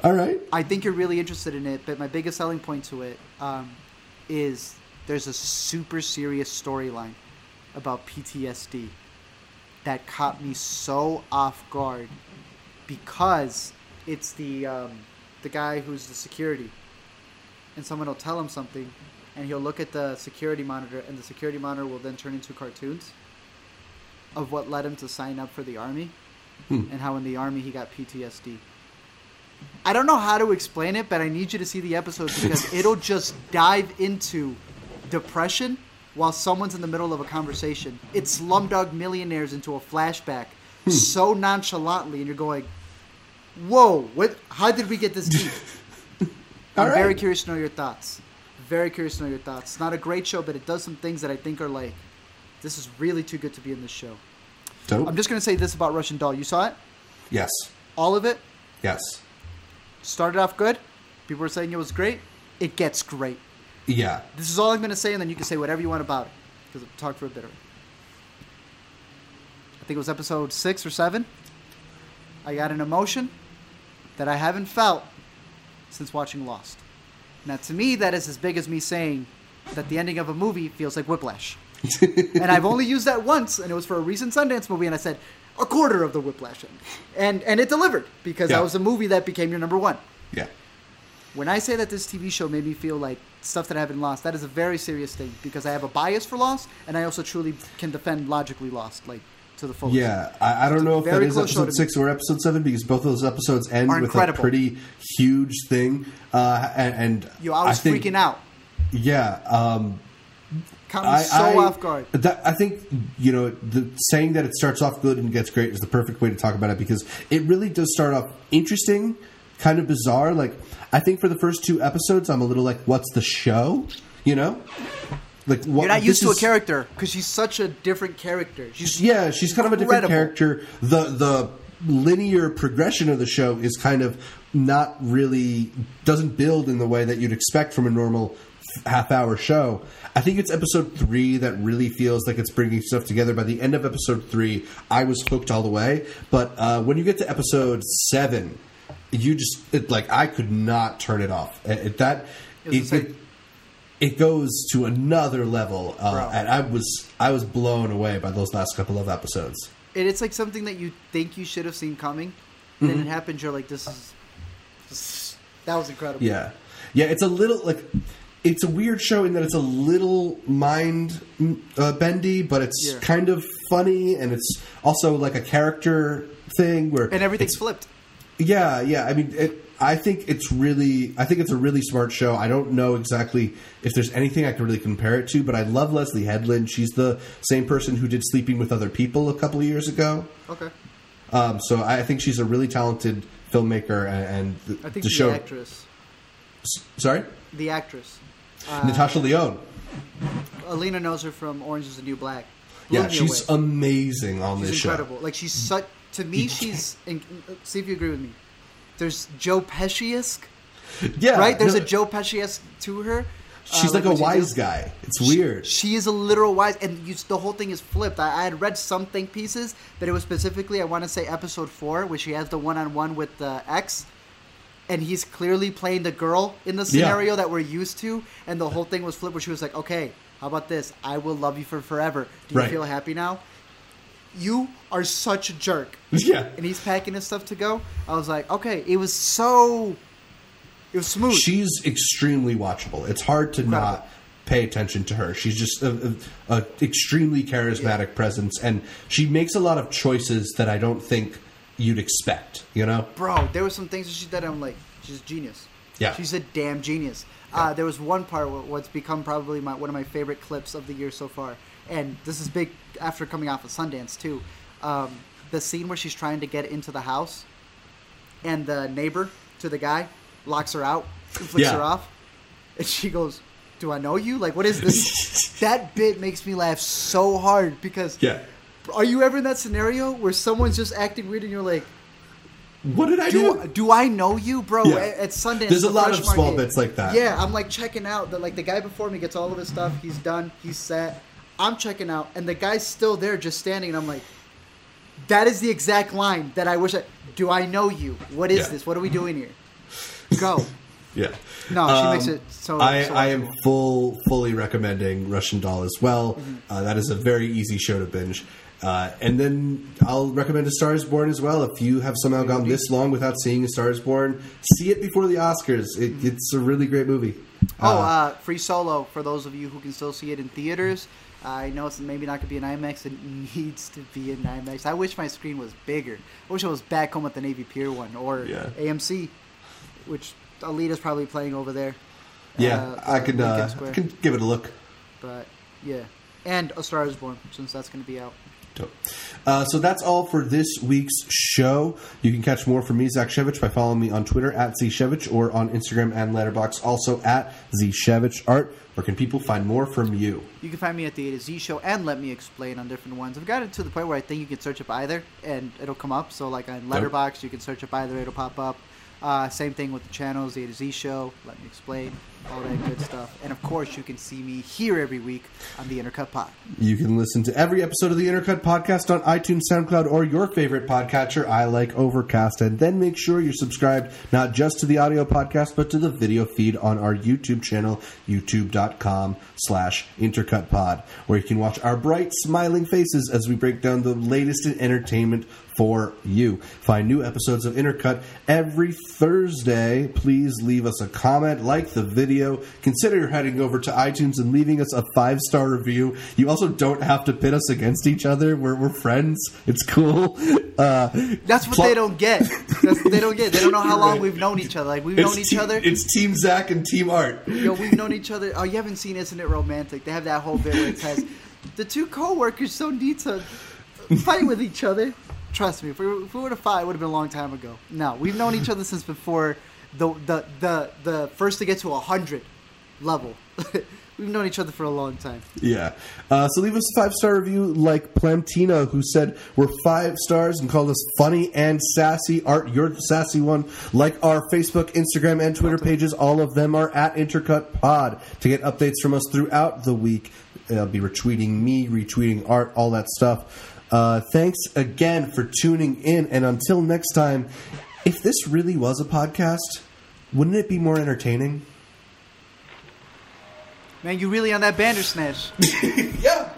All right. I think you're really interested in it, but my biggest selling point to it um, is there's a super serious storyline about PTSD that caught me so off guard because it's the um, the guy who's the security, and someone will tell him something, and he'll look at the security monitor, and the security monitor will then turn into cartoons of what led him to sign up for the army, and how in the army he got PTSD. I don't know how to explain it, but I need you to see the episode because it'll just dive into depression while someone's in the middle of a conversation. It's Slumdog Millionaires into a flashback hmm. so nonchalantly, and you're going, "Whoa! What? How did we get this deep?" I'm All very curious to know your thoughts. Very curious to know your thoughts. It's not a great show, but it does some things that I think are like, this is really too good to be in this show. Dope. I'm just gonna say this about Russian Doll. You saw it, yes. all of it. Yes. Started off good. People were saying it was great. It gets great. Yeah. This is all I'm going to say, and then you can say whatever you want about it. Because I've talked for a bit of it. I think it was episode six or seven. I got an emotion that I haven't felt since watching Lost. Now, to me, that is as big as me saying that the ending of a movie feels like Whiplash. and I've only used that once, and it was for a recent Sundance movie, and I said a quarter of the Whiplash end. And, and it delivered, because Yeah. that was a movie that became your number one. Yeah. When I say that this TV show made me feel like stuff that I haven't lost, that is a very serious thing because I have a bias for loss and I also truly can defend logically Lost, like to the fullest. Yeah, I, I don't know if that show episode six or episode seven because both of those episodes end with incredible. a pretty huge thing. Uh, and, and Yo, I was think- freaking out. Yeah, um, Caught me I, so I- off guard. That, I think you know the saying that it starts off good and gets great is the perfect way to talk about it because it really does start off interesting, kind of bizarre. Like I think for the first two episodes, I'm a little like, "What's the show?" You know, like what, You're not used to a character because she's such a different character. She's Yeah, she's kind of a different character. The the linear progression of the show is kind of not really doesn't build in the way that you'd expect from a normal half hour show. I think it's episode three that really feels like it's bringing stuff together. By the end of episode three, I was hooked all the way. But uh, when you get to episode seven, you just it, like I could not turn it off. It, that It it, it, it goes to another level, uh, and I was I was blown away by those last couple of episodes. and it's like something that you think you should have seen coming, and Mm-hmm. then it happens. You're like, this is, this is- that was incredible. Yeah, yeah. It's a little like it's a weird show in that it's a little mind uh, bendy, but it's Yeah. kind of funny, and it's also like a character thing where and everything's flipped. yeah, yeah. I mean, it, I think it's really, I think it's a really smart show. I don't know exactly if there's anything I can really compare it to, but I love Leslie Headland. She's the same person who did Sleeping with Other People a couple of years ago. Okay, Um, so I think she's a really talented filmmaker, and, and the, I think the the, show. actress, S- Sorry, the actress, uh, Natasha Lyonne. Alina knows her from Orange Is the New Black. Blew Yeah, she's away. amazing on She's this incredible. Like she's such to me. She's in, see if you agree with me. There's Joe Pesci-esque. Yeah, right? There's no, a Joe Pesci-esque to her. She's uh, like a wise guy. It's weird. She is a literal wise, and you, the whole thing is flipped. I, I had read some think pieces, but it was specifically, I want to say, episode four, where she has the one-on-one with the ex, and he's clearly playing the girl in the Yeah. scenario that we're used to, and the whole thing was flipped, where she was like, "Okay, how about this? I will love you for forever. Do you Right. feel happy now? You are such a jerk." yeah, And he's packing his stuff to go. I was like, "Okay." It was so, it was smooth. she's extremely watchable. It's hard to Incredible. not pay attention to her. She's just a, a, a extremely charismatic presence, and she makes a lot of choices that I don't think you'd expect. You know? bro, there were some things that she did. I'm like, she's a genius. Yeah. she's a damn genius. Uh, there was one part what's become probably my, one of my favorite clips of the year so far, and this is big after coming off of Sundance too. Um, the scene where she's trying to get into the house, and the neighbor to the guy locks her out, and flicks Yeah. her off, and she goes, "Do I know you? Like, what is this?" that bit makes me laugh so hard because Yeah. Are you ever in that scenario where someone's just acting weird and you're like, What did I do? do, do I know you, bro? Yeah. At, at Sundance, There's a lot of small Market. bits like that. Yeah, I'm like checking out. that like the guy before me gets all of his stuff. He's done. He's set. I'm checking out, and the guy's still there, just standing. And I'm like, that is the exact line that I wish. I, do I know you? What is Yeah. this? What are we doing here? Go. Yeah. No, she Um, makes it so. I, so I am full fully recommending Russian Doll as well. Mm-hmm. Uh, that is a very easy show to binge. Uh, and then I'll recommend A Star Is Born as well. If you have somehow gone this long without seeing A Star Is Born, see it before the Oscars. It, it's a really great movie. Oh, uh, free solo for those of you who can still see it in theaters. I know it's maybe not going to be in IMAX. It needs to be in IMAX. I wish my screen was bigger. I wish I was back home at the Navy Pier one or Yeah. AMC, which Alita's probably playing over there. yeah, uh, I can Lincoln uh, can give it a look. But yeah, and A Star Is Born since that's going to be out. Dope. Uh, so that's all for this week's show. You can catch more from me, Zach Shevich, by following me on Twitter at Zshevich or on Instagram and Letterboxd, also at Zshevich Art. Where can people find more from you? You can find me at the A to Z Show and Let Me Explain on different ones. I've gotten to the point where I think you can search up either and it'll come up. So like on Letterboxd, you can search up either, it'll pop up. Uh, same thing with the channels, A to Z Show, Let Me Explain, all that good stuff. And of course, you can see me here every week on the Intercut Pod. You can listen to every episode of the Intercut podcast on iTunes, SoundCloud, or your favorite podcatcher. I like Overcast. And then make sure you're subscribed not just to the audio podcast, but to the video feed on our YouTube channel, youtube.com slash intercutpod, where you can watch our bright, smiling faces as we break down the latest in entertainment for you. Find new episodes of Intercut every Thursday. Please leave us a comment, like the video, consider heading over to iTunes and leaving us a five star review. You also don't have to pit us against each other. We're, we're friends. It's cool. Uh, That's what pl- they don't get. That's what they don't get. They don't know how long we've known each other. Like we've It's known each te- other. It's Team Zach and Team Art. Yo, we've known each other. Oh, you haven't seen Isn't It Romantic? They have that whole bit where it says the two co-workers don't need to fight with each other. Trust me, if we, were, if we were to fight, it would have been a long time ago. No, we've known each other since before the the the, the first to get to a hundred level. we've known each other for a long time. Yeah. Uh, so leave us a five star review like Plantina, who said we're five stars and called us funny and sassy. Art, you're the sassy one. Like our Facebook, Instagram, and Twitter pages, all of them are at Intercut Pod. To get updates from us throughout the week, I'll be retweeting me, retweeting Art, all that stuff. Uh, thanks again for tuning in, and until next time, if this really was a podcast, wouldn't it be more entertaining? Man, you really on that Bandersnatch. Yeah.